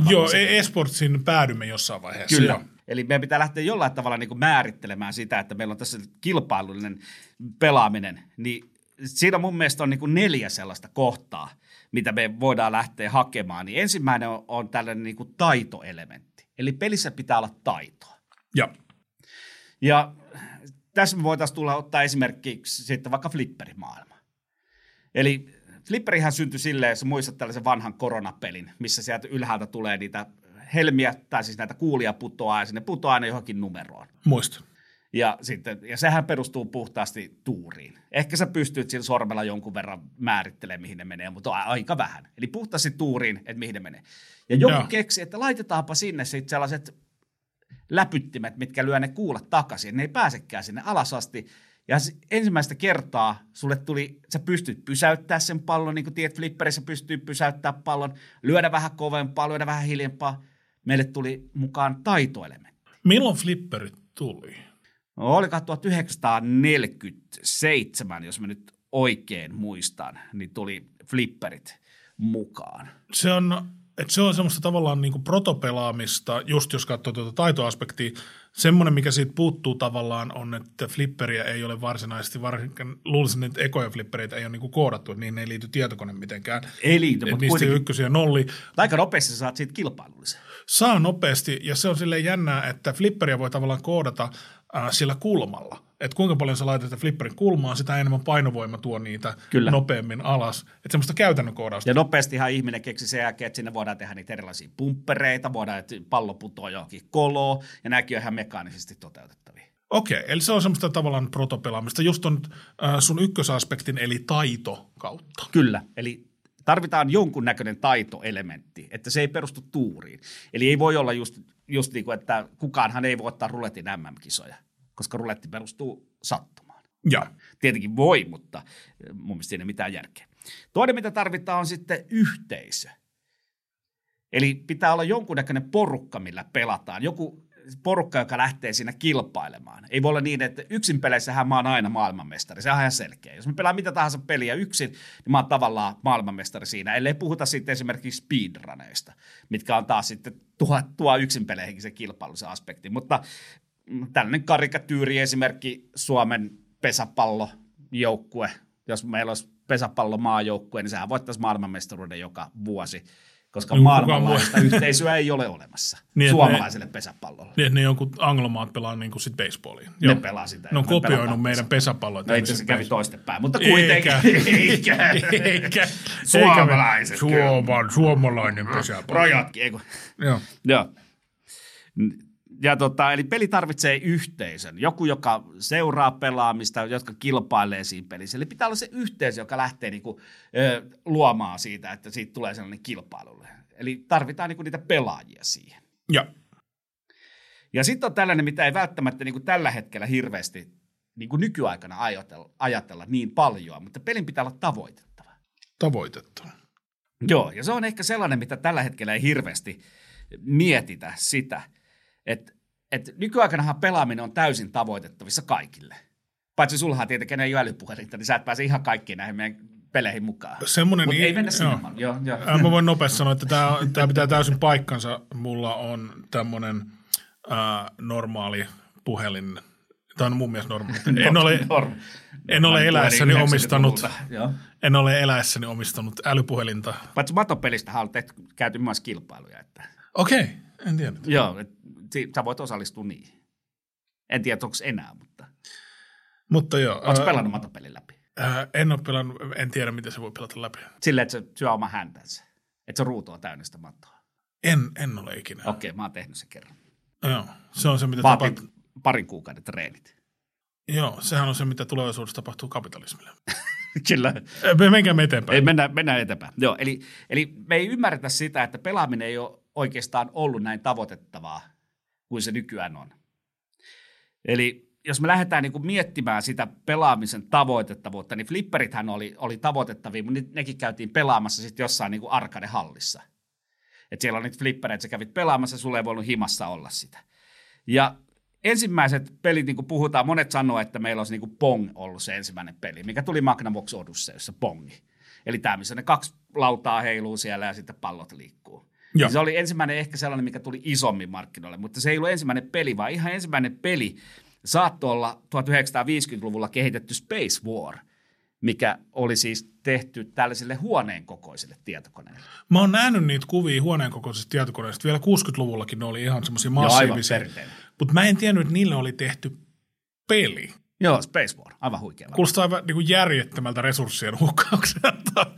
Joo, se- esportsin päädymme jossain vaiheessa. Kyllä. Joo. Eli meidän pitää lähteä jollain tavalla niin kuin määrittelemään sitä, että meillä on tässä kilpailullinen pelaaminen. Niin siinä mun mielestä on niin kuin neljä sellaista kohtaa, mitä me voidaan lähteä hakemaan. Niin ensimmäinen on, on tällainen niin kuin taitoelementti. Eli pelissä pitää olla taitoa. Ja. Ja tässä me voitaisiin tulla ottaa esimerkiksi sitten vaikka flipperimaailma. Eli flipperihän syntyi silleen, jos muistat tällaisen vanhan koronapelin, missä sieltä ylhäältä tulee niitä helmiä, tai siis näitä kuulia putoaa, ja sinne putoaa aina johonkin numeroon. Muista. Ja, sitten, ja sehän perustuu puhtaasti tuuriin. Ehkä sä pystyt sillä sormella jonkun verran määrittelemään, mihin ne menee, mutta aika vähän. Eli puhtaasti tuuriin, että mihin ne menee. Ja joku Joo. keksi, että laitetaanpa sinne sitten sellaiset läpyttimet, mitkä lyö ne kuulat takaisin. Ne ei pääsekään sinne alas asti. Ja ensimmäistä kertaa sulle tuli, sä pystyt pysäyttää sen pallon, niin kuin tiedät, flipperissä pystyy pysäyttää pallon, lyödä vähän kovempaa, lyödä vähän hiljempaa. Meille tuli mukaan taitoelementti. Milloin flipperit tuli? Oliko 1947, jos mä nyt oikein muistan, niin tuli flipperit mukaan. Se on, että se on semmoista tavallaan niin protopelaamista, just jos katsoo tuota taitoaspektia. Semmoinen, mikä siitä puuttuu tavallaan on, että flipperiä ei ole varsinaisesti, varsinkin luulisin, että ekoja flippereitä ei ole niin koodattu, että niihin ei liity tietokone mitenkään. Ei liity, Et mutta niistä kuitenkin ykkösiä ja nolli. aika nopeasti sä saat siitä kilpailullisen. Saa nopeasti, ja se on silleen jännää, että flipperiä voi tavallaan koodata äh, sillä kulmalla. Että kuinka paljon sä laitat sitä flipperin kulmaan, sitä enemmän painovoima tuo niitä Kyllä. nopeammin alas. Että semmoista käytännön koodausta. Ja nopeastihan ihminen keksi sen jälkeen, että sinne voidaan tehdä niitä erilaisia pumppereita, voidaan, että pallo putoaa johonkin koloon, ja nämäkin on ihan mekaanisesti toteutettavia. Okei, eli se on semmoista tavallaan protopelaamista, just on äh, sun ykkösaspektin, eli taito kautta. Kyllä, eli tarvitaan jonkunnäköinen taitoelementti, että se ei perustu tuuriin. Eli ei voi olla just, just niin kuin, että kukaanhan ei voi ottaa ruletin MM-kisoja, koska ruletti perustuu sattumaan. Ja, Tietenkin voi, mutta mun mielestä siinä ei mitään järkeä. Toinen, mitä tarvitaan, on sitten yhteisö. Eli pitää olla jonkunnäköinen porukka, millä pelataan. Joku porukka, joka lähtee siinä kilpailemaan. Ei voi olla niin, että yksin peleissähän mä oon aina maailmanmestari. Se on ihan selkeä. Jos mä pelaan mitä tahansa peliä yksin, niin mä oon tavallaan maailmanmestari siinä. Ellei puhuta sitten esimerkiksi speedruneista, mitkä on taas sitten tuo, tuo yksin peleihinkin se kilpailullisen aspekti. Mutta tällainen karikatyyri esimerkki Suomen pesäpallojoukkue, jos meillä olisi pesäpallomaajoukkue, niin sehän voittaisi maailmanmestaruuden joka vuosi. koska Niin, maailmanlaajuista yhteisöä ei ole olemassa Niin, suomalaiselle pesäpallolle. Niin, ne jonkun anglomaat pelaa niin kuin sit baseballia. Ne pelaa sitä. Ne on kopioinut meidän pesäpalloa. No itse asiassa kävi toistepäin, mutta Eikä. kuitenkin. Eikä. Eikä. Suomalaiset kyllä. Suoman, suomalainen pesäpallo. Rajatkin, eikö? Joo. Joo. Ja tota, eli peli tarvitsee yhteisön. Joku, joka seuraa pelaamista, jotka kilpailee siinä pelissä. Eli pitää olla se yhteisö, joka lähtee niinku, ö, luomaan siitä, että siitä tulee sellainen kilpailu. Eli tarvitaan niinku niitä pelaajia siihen. Ja. Ja sitten on tällainen, mitä ei välttämättä niin kuin tällä hetkellä hirveästi niin kuin nykyaikana ajatella, ajatella niin paljon, mutta pelin pitää olla tavoitettava. Tavoitettu. Joo, ja se on ehkä sellainen, mitä tällä hetkellä ei hirveästi mietitä sitä, että, että nykyaikanahan pelaaminen on täysin tavoitettavissa kaikille. Paitsi sullahan tietenkin ei ole älypuhelinta, niin sä et pääse ihan kaikkiin näihin meidän peleihin mukaan. Semmoinen, niin- ei mennä sinne. joo. Joo. Joo. Ää, Mä voin nopeasti sanoa, että tämä, tämä pitää täysin paikkansa. Mulla on tämmöinen ää, normaali puhelin. Tämä on mun mielestä normaali. En ole, Norm- en ole eläessäni omistanut, 90-luvulta. Joo. en ole eläessäni omistanut älypuhelinta. Paitsi matopelistä on tehty, käyty myös kilpailuja. Että, Okei, en tiedä. joo, et, sä voit osallistua niihin. En tiedä, onko enää, mutta Mutta joo, ää, pelannut matopelin läpi? ää, en ole pelannut, en tiedä miten se voi pelata läpi. Silleen, että se syö oma häntänsä. Että se ruutu on täynnä sitä matoa. En, en ole ikinä. Okei, mä oon tehnyt sen kerran. Joo, se on se, mitä Vaatii tapahtuu. parin kuukauden treenit. Joo, sehän on se, mitä tulevaisuudessa tapahtuu kapitalismille. Kyllä. Ää, Menkäämme eteenpäin. Ei, mennään, mennään eteenpäin. Joo, eli, eli me ei ymmärretä sitä, että pelaaminen ei ole oikeastaan ollut näin tavoitettavaa kuin se nykyään on. Eli jos me lähdetään niin kuin miettimään sitä pelaamisen tavoitettavuutta, niin flipperithän oli, oli tavoitettavia, mutta ne- nekin käytiin pelaamassa sitten jossain niin kuin arcade-hallissa. Et siellä on niitä flippereitä, sä kävit pelaamassa, sulle ei voinut himassa olla sitä. Ja ensimmäiset pelit, niin kuin puhutaan, monet sanoo, että meillä olisi niin kuin Pong ollut se ensimmäinen peli, mikä tuli Magnavox Odysseyssa, Pongi. Eli tämä, missä ne kaksi lautaa heiluu siellä ja sitten pallot liikkuu. Joo. Niin se oli ensimmäinen ehkä sellainen, mikä tuli isommin markkinoille, mutta se ei ollut ensimmäinen peli, vaan ihan ensimmäinen peli saattoi olla 1950-luvulla kehitetty Space War, mikä oli siis tehty tällaisille huoneen kokoisille tietokoneille. Mä oon nähnyt niitä kuvia huoneen kokoisista tietokoneista. Vielä 60-luvullakin ne oli ihan semmoisia massiivisia. Mutta mä en tiennyt, että niille oli tehty peli. Joo, Space War, aivan huikea. Kuulostaa aivan niin kuin järjettömältä resurssien hukkaukselta.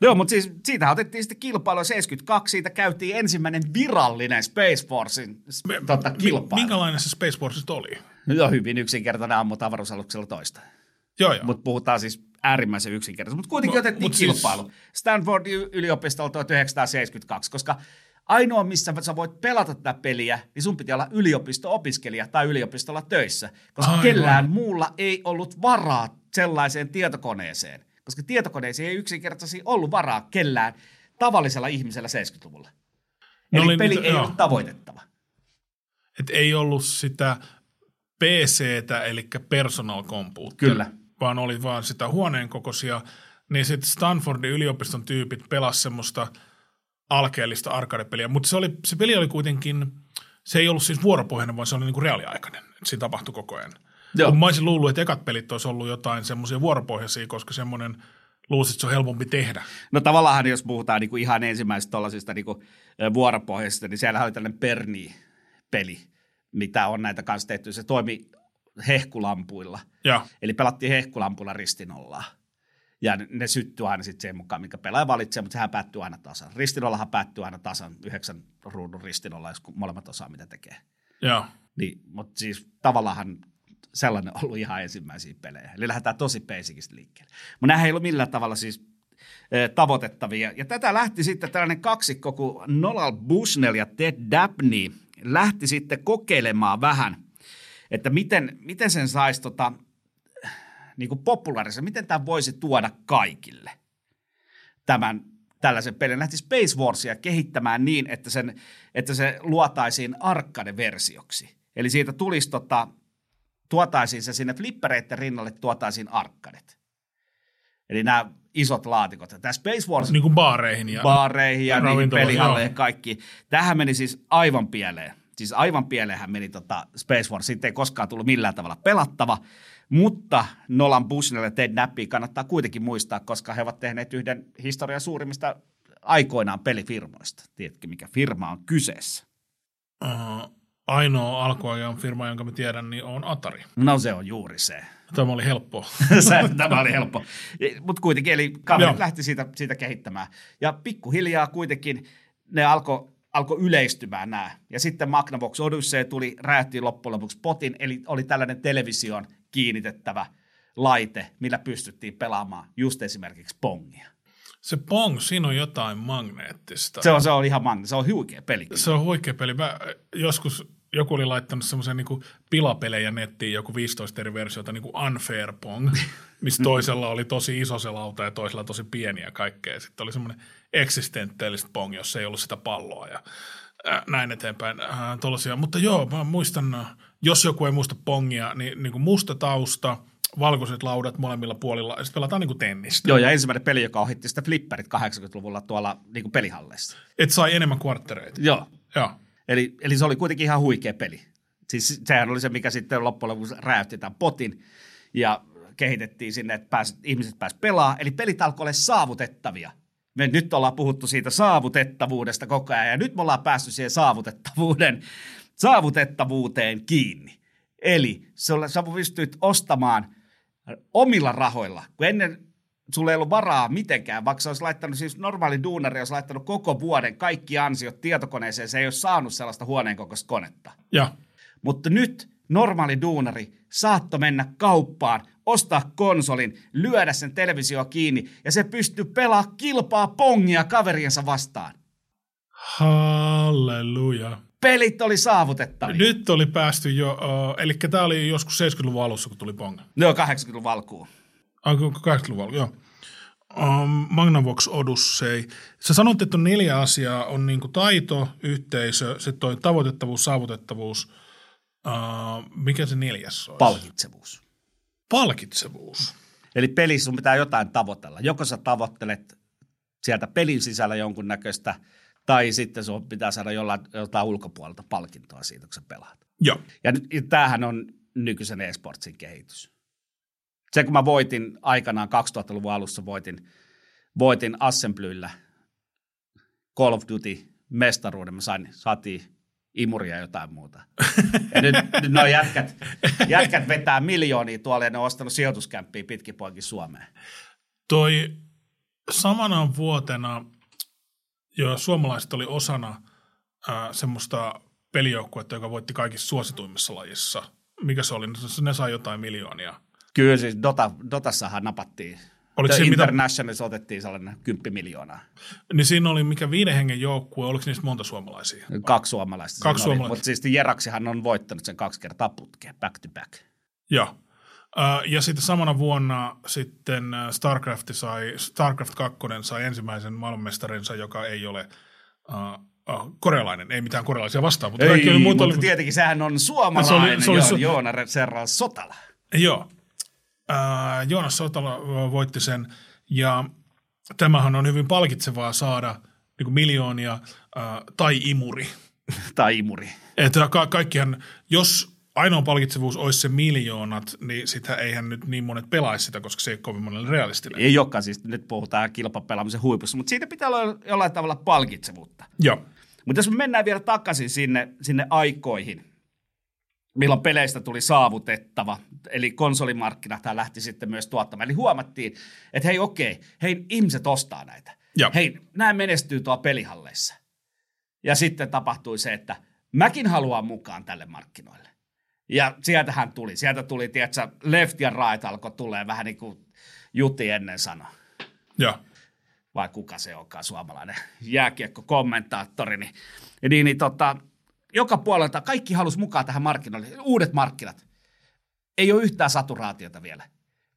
Joo, mutta siis siitä otettiin sitten kilpailu 72, siitä käytiin ensimmäinen virallinen Space Forcein s- tota, kilpailu. Minkälainen se Space Force oli? Joo, hyvin yksinkertainen ammut avaruusaluksella toista. Joo, joo. Mutta puhutaan siis äärimmäisen yksinkertaisesti. Mutta kuitenkin Mut- otettiin mut siis- kilpailu. Stanford y- yliopistolla 1972, koska ainoa, missä sä voit pelata tätä peliä, niin sun piti olla yliopisto-opiskelija tai yliopistolla töissä, koska Aivan. kellään muulla ei ollut varaa sellaiseen tietokoneeseen, koska tietokoneeseen ei yksinkertaisesti ollut varaa kellään tavallisella ihmisellä 70-luvulla. Ne Eli peli niitä- ei joo. ollut tavoitettava. Et ei ollut sitä PCtä, eli personal computer, Kyllä. vaan oli vaan sitä huoneen kokoisia. Niin sitten Stanfordin yliopiston tyypit pelasivat semmoista alkeellista arcade-peliä, mutta se, oli, se peli oli kuitenkin, se ei ollut siis vuoropohjainen, vaan se oli niinku reaaliaikainen. Et siinä tapahtui koko ajan. Joo. Kun mä olisin luullut, että ekat pelit olisi ollut jotain semmoisia vuoropohjaisia, koska semmoinen luulisin, että se on helpompi tehdä. No tavallaan jos puhutaan niinku ihan ensimmäisestä tuollaisista niinku ö, vuoropohjaisista, niin siellä oli tällainen Perni-peli, mitä on näitä kanssa tehty. Se toimi hehkulampuilla. Ja Eli pelattiin hehkulampulla ristinollaa. Ja ne, syttyy aina sitten sen mukaan, mikä pelaaja valitsee, mutta sehän päättyy aina tasan. Ristinollahan päättyy aina tasan, yhdeksän ruudun ristinolla, jos molemmat osaa mitä tekee. ja Niin, mutta siis tavallaan sellainen ollut ihan ensimmäisiä pelejä. Eli lähdetään tosi basicista liikkeelle. Mutta nämä ei ollut millään tavalla siis tavoitettavia. Ja tätä lähti sitten tällainen kaksikko kuin Nolan Bushnell ja Ted Dabney lähti sitten kokeilemaan vähän, että miten, miten sen saisi tota, niin kuin populaarisen, miten tämä voisi tuoda kaikille tämän tällaisen pelin. Lähti Space Warsia kehittämään niin, että, sen, että se luotaisiin arcade-versioksi. Eli siitä tulisi tota, tuotaisiin se sinne flippereiden rinnalle, tuotaisiin arkkadet. Eli nämä isot laatikot. Tämä Space Wars niin kuin baareihin. Ja, baareihin ja niihin ravintoloihin, pelihalleihin joo. ja kaikki. Tähän meni siis aivan pieleen. Siis aivan pieleenhän meni tota Space Wars. Siitä ei koskaan tullut millään tavalla pelattava. Mutta Nolan Bushnell ja Ted Nappy kannattaa kuitenkin muistaa, koska he ovat tehneet yhden historian suurimmista aikoinaan pelifirmoista. Tiedätkö, mikä firma on kyseessä? Uh, ainoa alkuajan firma, jonka mä tiedän, niin on Atari. No se on juuri se. Tämä oli helppoa. Tämä oli helppo. Mutta kuitenkin, eli kaveri lähti siitä, siitä kehittämään. Ja pikkuhiljaa kuitenkin ne alkoi alko yleistymään nämä. Ja sitten Magnavox Odyssey tuli, räjähti loppujen lopuksi potin, eli oli tällainen television kiinnitettävä laite, millä pystyttiin pelaamaan just esimerkiksi Pongia. Se Pong, siinä on jotain magneettista. Se on, se on ihan magne, se on huikea peli. Se on huikea peli. Mä joskus joku oli laittanut semmoisen niin pilapelejä nettiin, joku 15 eri versiota, niin kuin Unfair Pong, missä toisella oli tosi iso se lauta ja toisella tosi pieni ja kaikkea. Sitten oli semmoinen eksistentiaalista Pong, jossa ei ollut sitä palloa ja äh, näin eteenpäin. Äh, Mutta joo, mä muistan, jos joku ei muista Pongia, niin, niin kuin musta tausta – valkoiset laudat molemmilla puolilla, ja sitten pelataan niin kuin tennistä. Joo, ja ensimmäinen peli, joka ohitti sitä flipperit 80-luvulla tuolla niin kuin pelihalleissa. Et sai enemmän kvarttereita. Joo. Joo. Eli, eli se oli kuitenkin ihan huikea peli. Siis sehän oli se, mikä sitten loppujen lopuksi räjäytti tämän potin, ja kehitettiin sinne, että pääs, ihmiset pääsivät pelaamaan. Eli pelit alkoivat olla saavutettavia. Me nyt ollaan puhuttu siitä saavutettavuudesta koko ajan, ja nyt me ollaan päässyt siihen saavutettavuuden, saavutettavuuteen kiinni. Eli sä pystyt ostamaan omilla rahoilla, kun ennen sulla ei ollut varaa mitenkään, vaikka sä olisi laittanut, siis normaali duunari olisi laittanut koko vuoden kaikki ansiot tietokoneeseen, se ei ole saanut sellaista huoneen kokoista konetta. Ja. Mutta nyt normaali duunari saatto mennä kauppaan, ostaa konsolin, lyödä sen televisio kiinni ja se pystyy pelaa kilpaa pongia kaveriensa vastaan. Halleluja pelit oli saavutettavia. Nyt oli päästy jo, uh, eli tämä oli joskus 70-luvun alussa, kun tuli Pong. Joo, 80-luvun alkuun. Ah, 80-luvun alkuun, joo. Um, Magnavox Odyssey. Sä sanoit, että on neljä asiaa. On niinku taito, yhteisö, sitten toi tavoitettavuus, saavutettavuus. Uh, mikä se neljäs on? Palkitsevuus. Palkitsevuus. Eli pelissä sun pitää jotain tavoitella. Joko sä tavoittelet sieltä pelin sisällä jonkunnäköistä – tai sitten sun pitää saada jollain, jotain ulkopuolelta palkintoa siitä, kun sä pelaat. Joo. Ja nyt, tämähän on nykyisen esportsin kehitys. Se, kun mä voitin aikanaan 2000-luvun alussa, voitin, voitin Assemblyllä Call of Duty mestaruuden, mä sain, saatiin imuria ja jotain muuta. Ja nyt, nyt nuo jätkät, jätkät vetää miljoonia tuolla ja ne on ostanut sijoituskämppiä pitkin poikin Suomeen. Toi samana vuotena – Joo, suomalaiset oli osana äh, semmoista pelijoukkuetta, joka voitti kaikissa suosituimmissa lajissa. Mikä se oli? Ne sai jotain miljoonia. Kyllä siis Dota, Dotassahan napattiin. Oliko The Internationalissa mitä... otettiin sellainen 10 miljoonaa. Niin siinä oli mikä viiden hengen joukkue, oliko niistä monta suomalaisia? Kaksi suomalaista. Kaksi suomalaista. Mutta siis Jeraksihan on voittanut sen kaksi kertaa putkeen, back to back. Joo. Ja sitten samana vuonna sitten StarCraft sai, StarCraft 2 sai ensimmäisen maailmanmestarinsa, joka ei ole uh, korealainen, ei mitään korealaisia vastaan. Mutta, ei, mutta oli... tietenkin sehän on suomalainen, se oli, se oli, jo, Joona Serra Sotala. Joo, uh, Joonas Sotala voitti sen ja tämähän on hyvin palkitsevaa saada niin kuin miljoonia uh, tai imuri. tai imuri. Että ka- kaikkihan, jos ainoa palkitsevuus olisi se miljoonat, niin sitä eihän nyt niin monet pelaisi sitä, koska se ei ole kovin monelle realistinen. Ei olekaan, siis nyt puhutaan kilpapelaamisen huipussa, mutta siitä pitää olla jollain tavalla palkitsevuutta. Joo. Mutta jos me mennään vielä takaisin sinne, sinne aikoihin, milloin peleistä tuli saavutettava, eli konsolimarkkinat lähti sitten myös tuottamaan. Eli huomattiin, että hei okei, hei ihmiset ostaa näitä. Joo. Hei, nämä menestyy tuolla pelihalleissa. Ja sitten tapahtui se, että mäkin haluan mukaan tälle markkinoille. Ja sieltähän tuli, sieltä tuli, tiedätkö, left ja right alkoi tulee vähän niin kuin Jutti ennen sana. Joo. Vai kuka se onkaan suomalainen jääkiekko-kommentaattori. Niin, niin, niin tota, joka puolelta kaikki halusi mukaan tähän markkinoille. Uudet markkinat. Ei ole yhtään saturaatiota vielä.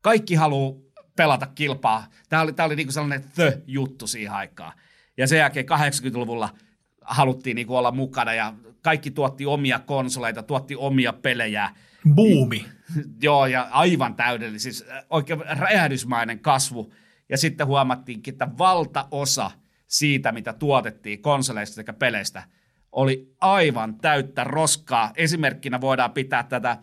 Kaikki haluaa pelata kilpaa. Tämä oli, tämä oli niin kuin sellainen the-juttu siihen aikaan. Ja sen jälkeen 80-luvulla haluttiin niin kuin olla mukana ja kaikki tuotti omia konsoleita, tuotti omia pelejä. Buumi. Joo, ja aivan täydellinen, siis äh, oikein räjähdysmainen kasvu. Ja sitten huomattiinkin, että valtaosa siitä, mitä tuotettiin konsoleista sekä peleistä, oli aivan täyttä roskaa. Esimerkkinä voidaan pitää tätä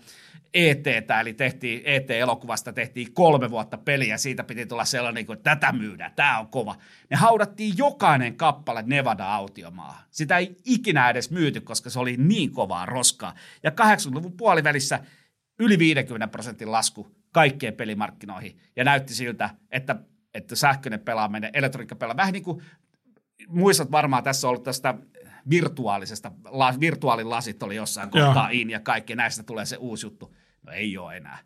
ET, eli tehtiin ET-elokuvasta tehtiin kolme vuotta peliä, siitä piti tulla sellainen, että tätä myydään, tämä on kova. Ne haudattiin jokainen kappale Nevada-autiomaa. Sitä ei ikinä edes myyty, koska se oli niin kovaa roskaa. Ja 80-luvun puolivälissä yli 50 prosentin lasku kaikkien pelimarkkinoihin. Ja näytti siltä, että, että sähköinen pelaaminen, elektroniikka pelaaminen, vähän niin kuin muistat varmaan tässä on ollut tästä virtuaalisesta, la, virtuaalilasit oli jossain kohtaa in ja kaikki, näistä tulee se uusi juttu. No ei ole enää.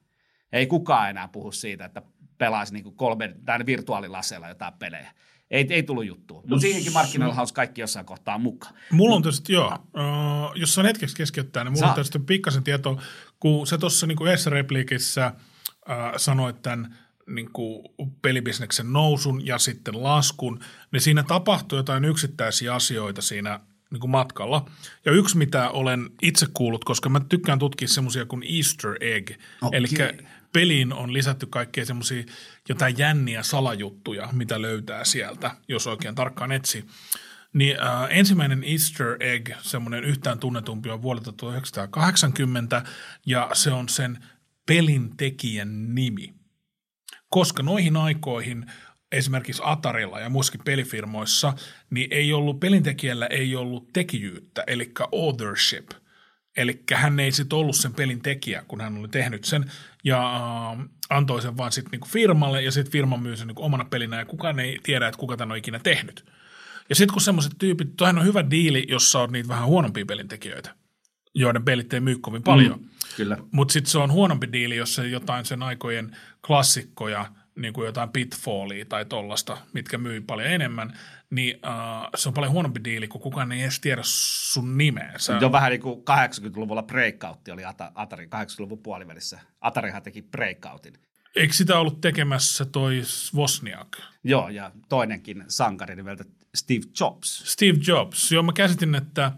Ei kukaan enää puhu siitä, että pelaisi niin kolme, tai virtuaalilaseilla jotain pelejä. Ei, ei tullut juttua. Mutta no, siihenkin markkinoilla olisi kaikki jossain kohtaa mukaan. Mulla on tietysti, joo. Uh, jos on hetkeksi keskeyttää, niin mulla Sä... on tietysti pikkasen tieto, kun se tuossa niin yhdessä repliikissä uh, sanoit tämän niin kuin pelibisneksen nousun ja sitten laskun, niin siinä tapahtui jotain yksittäisiä asioita siinä niin kuin matkalla. Ja yksi, mitä olen itse kuullut, koska mä tykkään tutkia semmoisia kuin Easter egg, okay. eli peliin on lisätty kaikkea semmoisia jotain jänniä salajuttuja, mitä löytää sieltä, jos oikein tarkkaan etsi. Niin äh, ensimmäinen Easter egg, semmoinen yhtään tunnetumpi on vuodelta 1980, ja se on sen pelin tekijän nimi. Koska noihin aikoihin esimerkiksi Atarilla ja muissakin pelifirmoissa, niin ei ollut, pelintekijällä ei ollut tekijyyttä, eli authorship. Eli hän ei sitten ollut sen pelin tekijä, kun hän oli tehnyt sen, ja äh, antoi sen vaan sitten niinku firmalle, ja sitten firma myy sen niinku omana pelinä, ja kukaan ei tiedä, että kuka tämän on ikinä tehnyt. Ja sitten kun semmoiset tyypit, toihan on hyvä diili, jossa on niitä vähän huonompia pelintekijöitä, joiden pelit ei myy kovin paljon. Mm, kyllä. Mutta sitten se on huonompi diili, jos se jotain sen aikojen klassikkoja – niin kuin jotain Pitfallia tai tollasta, mitkä myy paljon enemmän, niin uh, se on paljon huonompi diili, kun kukaan ei edes tiedä sun nimeä. Se on vähän niin kuin 80-luvulla Breakoutti oli Atari 80-luvun puolivälissä. Atarihan teki Breakoutin. Eikö sitä ollut tekemässä toi Wozniak? Joo, ja toinenkin sankari nimeltä Steve Jobs. Steve Jobs. Joo, mä käsitin, että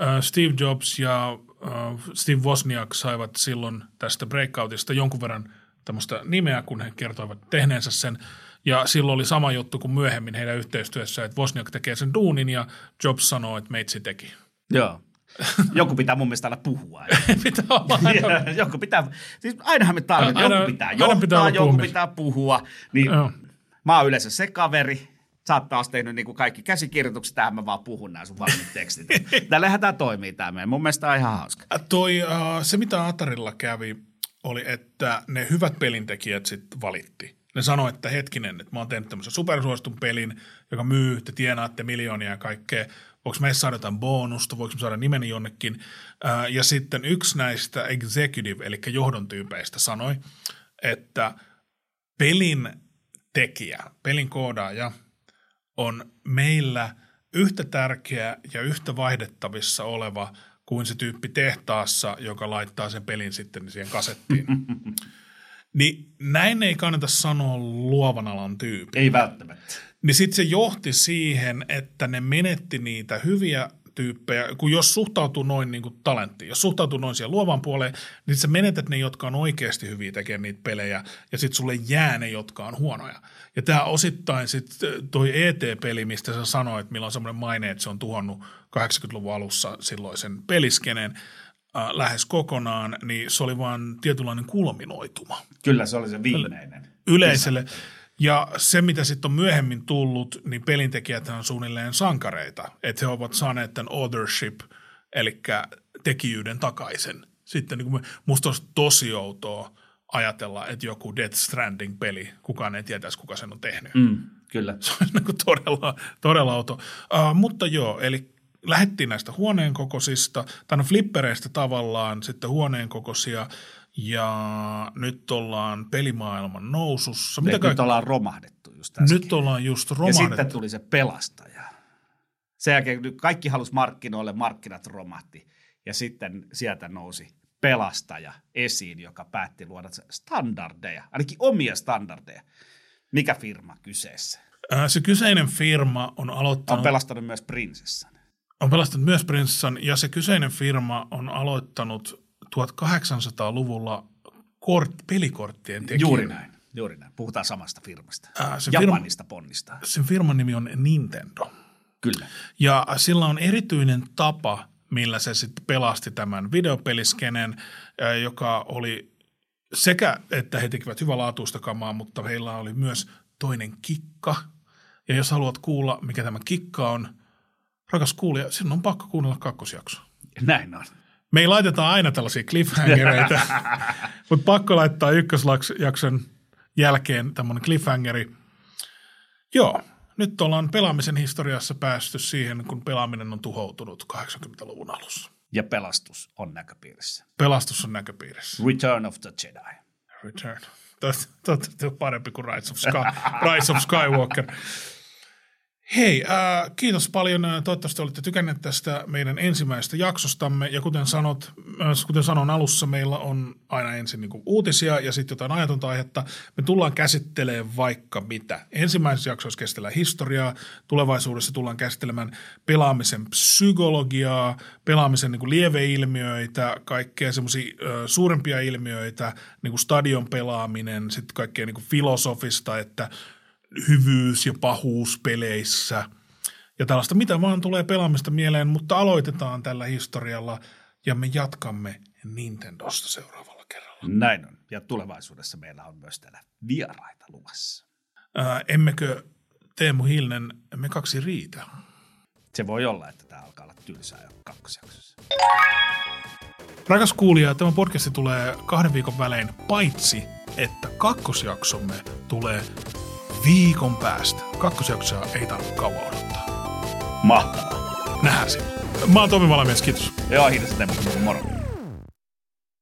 uh, Steve Jobs ja uh, Steve Wozniak saivat silloin tästä Breakoutista jonkun verran – tämmöistä nimeä, kun he kertoivat tehneensä sen. Ja silloin oli sama juttu kuin myöhemmin heidän yhteistyössä, että Wozniak tekee sen duunin ja Jobs sanoo, että meitsi teki. Joo. Joku pitää mun mielestä aina puhua. pitää olla. Ja, joku pitää, siis ainahan me tarvitaan, joku pitää johtaa, pitää joku pitää puhua. Niin mä oon yleensä se kaveri, sä oot taas tehnyt niin kuin kaikki käsikirjoitukset, tähän mä vaan puhun nämä sun valmiit tekstit. Tällähän tämä toimii tämä meidän. Mun mielestä on ihan hauska. Toi, uh, se mitä Atarilla kävi, oli, että ne hyvät pelintekijät sitten valitti. Ne sanoi, että hetkinen, että mä oon tehnyt tämmöisen supersuostun pelin, joka myy, te tienaatte miljoonia ja kaikkea. Voiko me saada jotain bonusta, voiko me saada nimeni jonnekin. ja sitten yksi näistä executive, eli johdon tyypeistä sanoi, että pelin tekijä, pelin koodaaja on meillä yhtä tärkeä ja yhtä vaihdettavissa oleva – kuin se tyyppi tehtaassa, joka laittaa sen pelin sitten siihen kasettiin. niin näin ei kannata sanoa luovan alan tyyppi. Ei välttämättä. Niin sitten se johti siihen, että ne menetti niitä hyviä tyyppejä, kun jos suhtautuu noin niin kuin talenttiin, jos suhtautuu noin siihen luovan puoleen, niin sä menetät ne, jotka on oikeasti hyviä tekemään niitä pelejä, ja sitten sulle jää ne, jotka on huonoja. Ja tämä osittain sitten toi ET-peli, mistä sä sanoit, millä on semmoinen maine, että se on tuhonnut 80-luvun alussa silloisen peliskeneen äh, lähes kokonaan, niin se oli vaan tietynlainen kulminoituma. Kyllä, se oli se viimeinen. Yleiselle. Ja se, mitä sitten on myöhemmin tullut, niin pelintekijät on suunnilleen sankareita, että he ovat saaneet tämän authorship, eli tekijyyden takaisin. Sitten niin kuin musta olisi tosi outoa ajatella, että joku Death Stranding-peli, kukaan ei tietäisi, kuka sen on tehnyt. Mm, kyllä. Se olisi niin todella, todella outo. Uh, mutta joo, eli lähdettiin näistä huoneen kokoisista, tai no flippereistä tavallaan sitten huoneen kokoisia, ja nyt ollaan pelimaailman nousussa. Mitä nyt kaikki? ollaan romahdettu just äsken. Nyt ollaan just romahdettu. Ja sitten tuli se pelastaja. Sen jälkeen kaikki halusi markkinoille, markkinat romahti. Ja sitten sieltä nousi pelastaja esiin, joka päätti luoda standardeja, ainakin omia standardeja. Mikä firma kyseessä? Se kyseinen firma on aloittanut... On pelastanut myös prinsessan. On pelastanut myös prinsessan ja se kyseinen firma on aloittanut 1800-luvulla kort, pelikorttien tekijänä. Juuri näin, juuri näin. Puhutaan samasta firmasta. Ää, sen Japanista firma, ponnista. Sen firman nimi on Nintendo. Kyllä. Ja sillä on erityinen tapa millä se sitten pelasti tämän videopeliskenen, joka oli sekä, että he tekivät hyvälaatuista kamaa, mutta heillä oli myös toinen kikka. Ja jos haluat kuulla, mikä tämä kikka on, rakas kuulija, sinun on pakko kuunnella kakkosjakso. Näin on. Me ei laiteta aina tällaisia cliffhangereita, mutta pakko laittaa ykkösjakson jälkeen tämmöinen cliffhangeri. Joo, nyt ollaan pelaamisen historiassa päästy siihen, kun pelaaminen on tuhoutunut 80-luvun alussa. Ja pelastus on näköpiirissä. Pelastus on näköpiirissä. Return of the Jedi. Return. Toivottavasti on parempi kuin Rise of, Sky, Rise of Skywalker. Hei, äh, kiitos paljon. Toivottavasti olette tykänneet tästä meidän ensimmäisestä jaksostamme. Ja kuten, sanot, äh, kuten sanon alussa, meillä on aina ensin niin kuin uutisia ja sitten jotain ajatonta aihetta. Me tullaan käsittelemään vaikka mitä. Ensimmäisessä jaksossa käsitellään historiaa. Tulevaisuudessa tullaan käsittelemään pelaamisen psykologiaa, pelaamisen niin kuin lieveilmiöitä, kaikkea semmoisia äh, suurempia ilmiöitä, niin kuin stadion pelaaminen, sitten kaikkea niin kuin filosofista, että – hyvyys ja pahuus peleissä ja tällaista, mitä vaan tulee pelaamista mieleen, mutta aloitetaan tällä historialla ja me jatkamme Nintendosta seuraavalla kerralla. Näin on. Ja tulevaisuudessa meillä on myös täällä vieraita luvassa. Ää, emmekö Teemu Hilnen, me kaksi riitä? Se voi olla, että tämä alkaa olla tylsää jo kakkosjaksossa. Rakas kuulija, tämä podcasti tulee kahden viikon välein, paitsi että kakkosjaksomme tulee viikon päästä. Kakkosjaksoa ei tarvitse kauan odottaa. Mahtavaa. Nähdään silloin. Mä oon Tomi Valamies, kiitos. Joo, kiitos Teemu. Moro.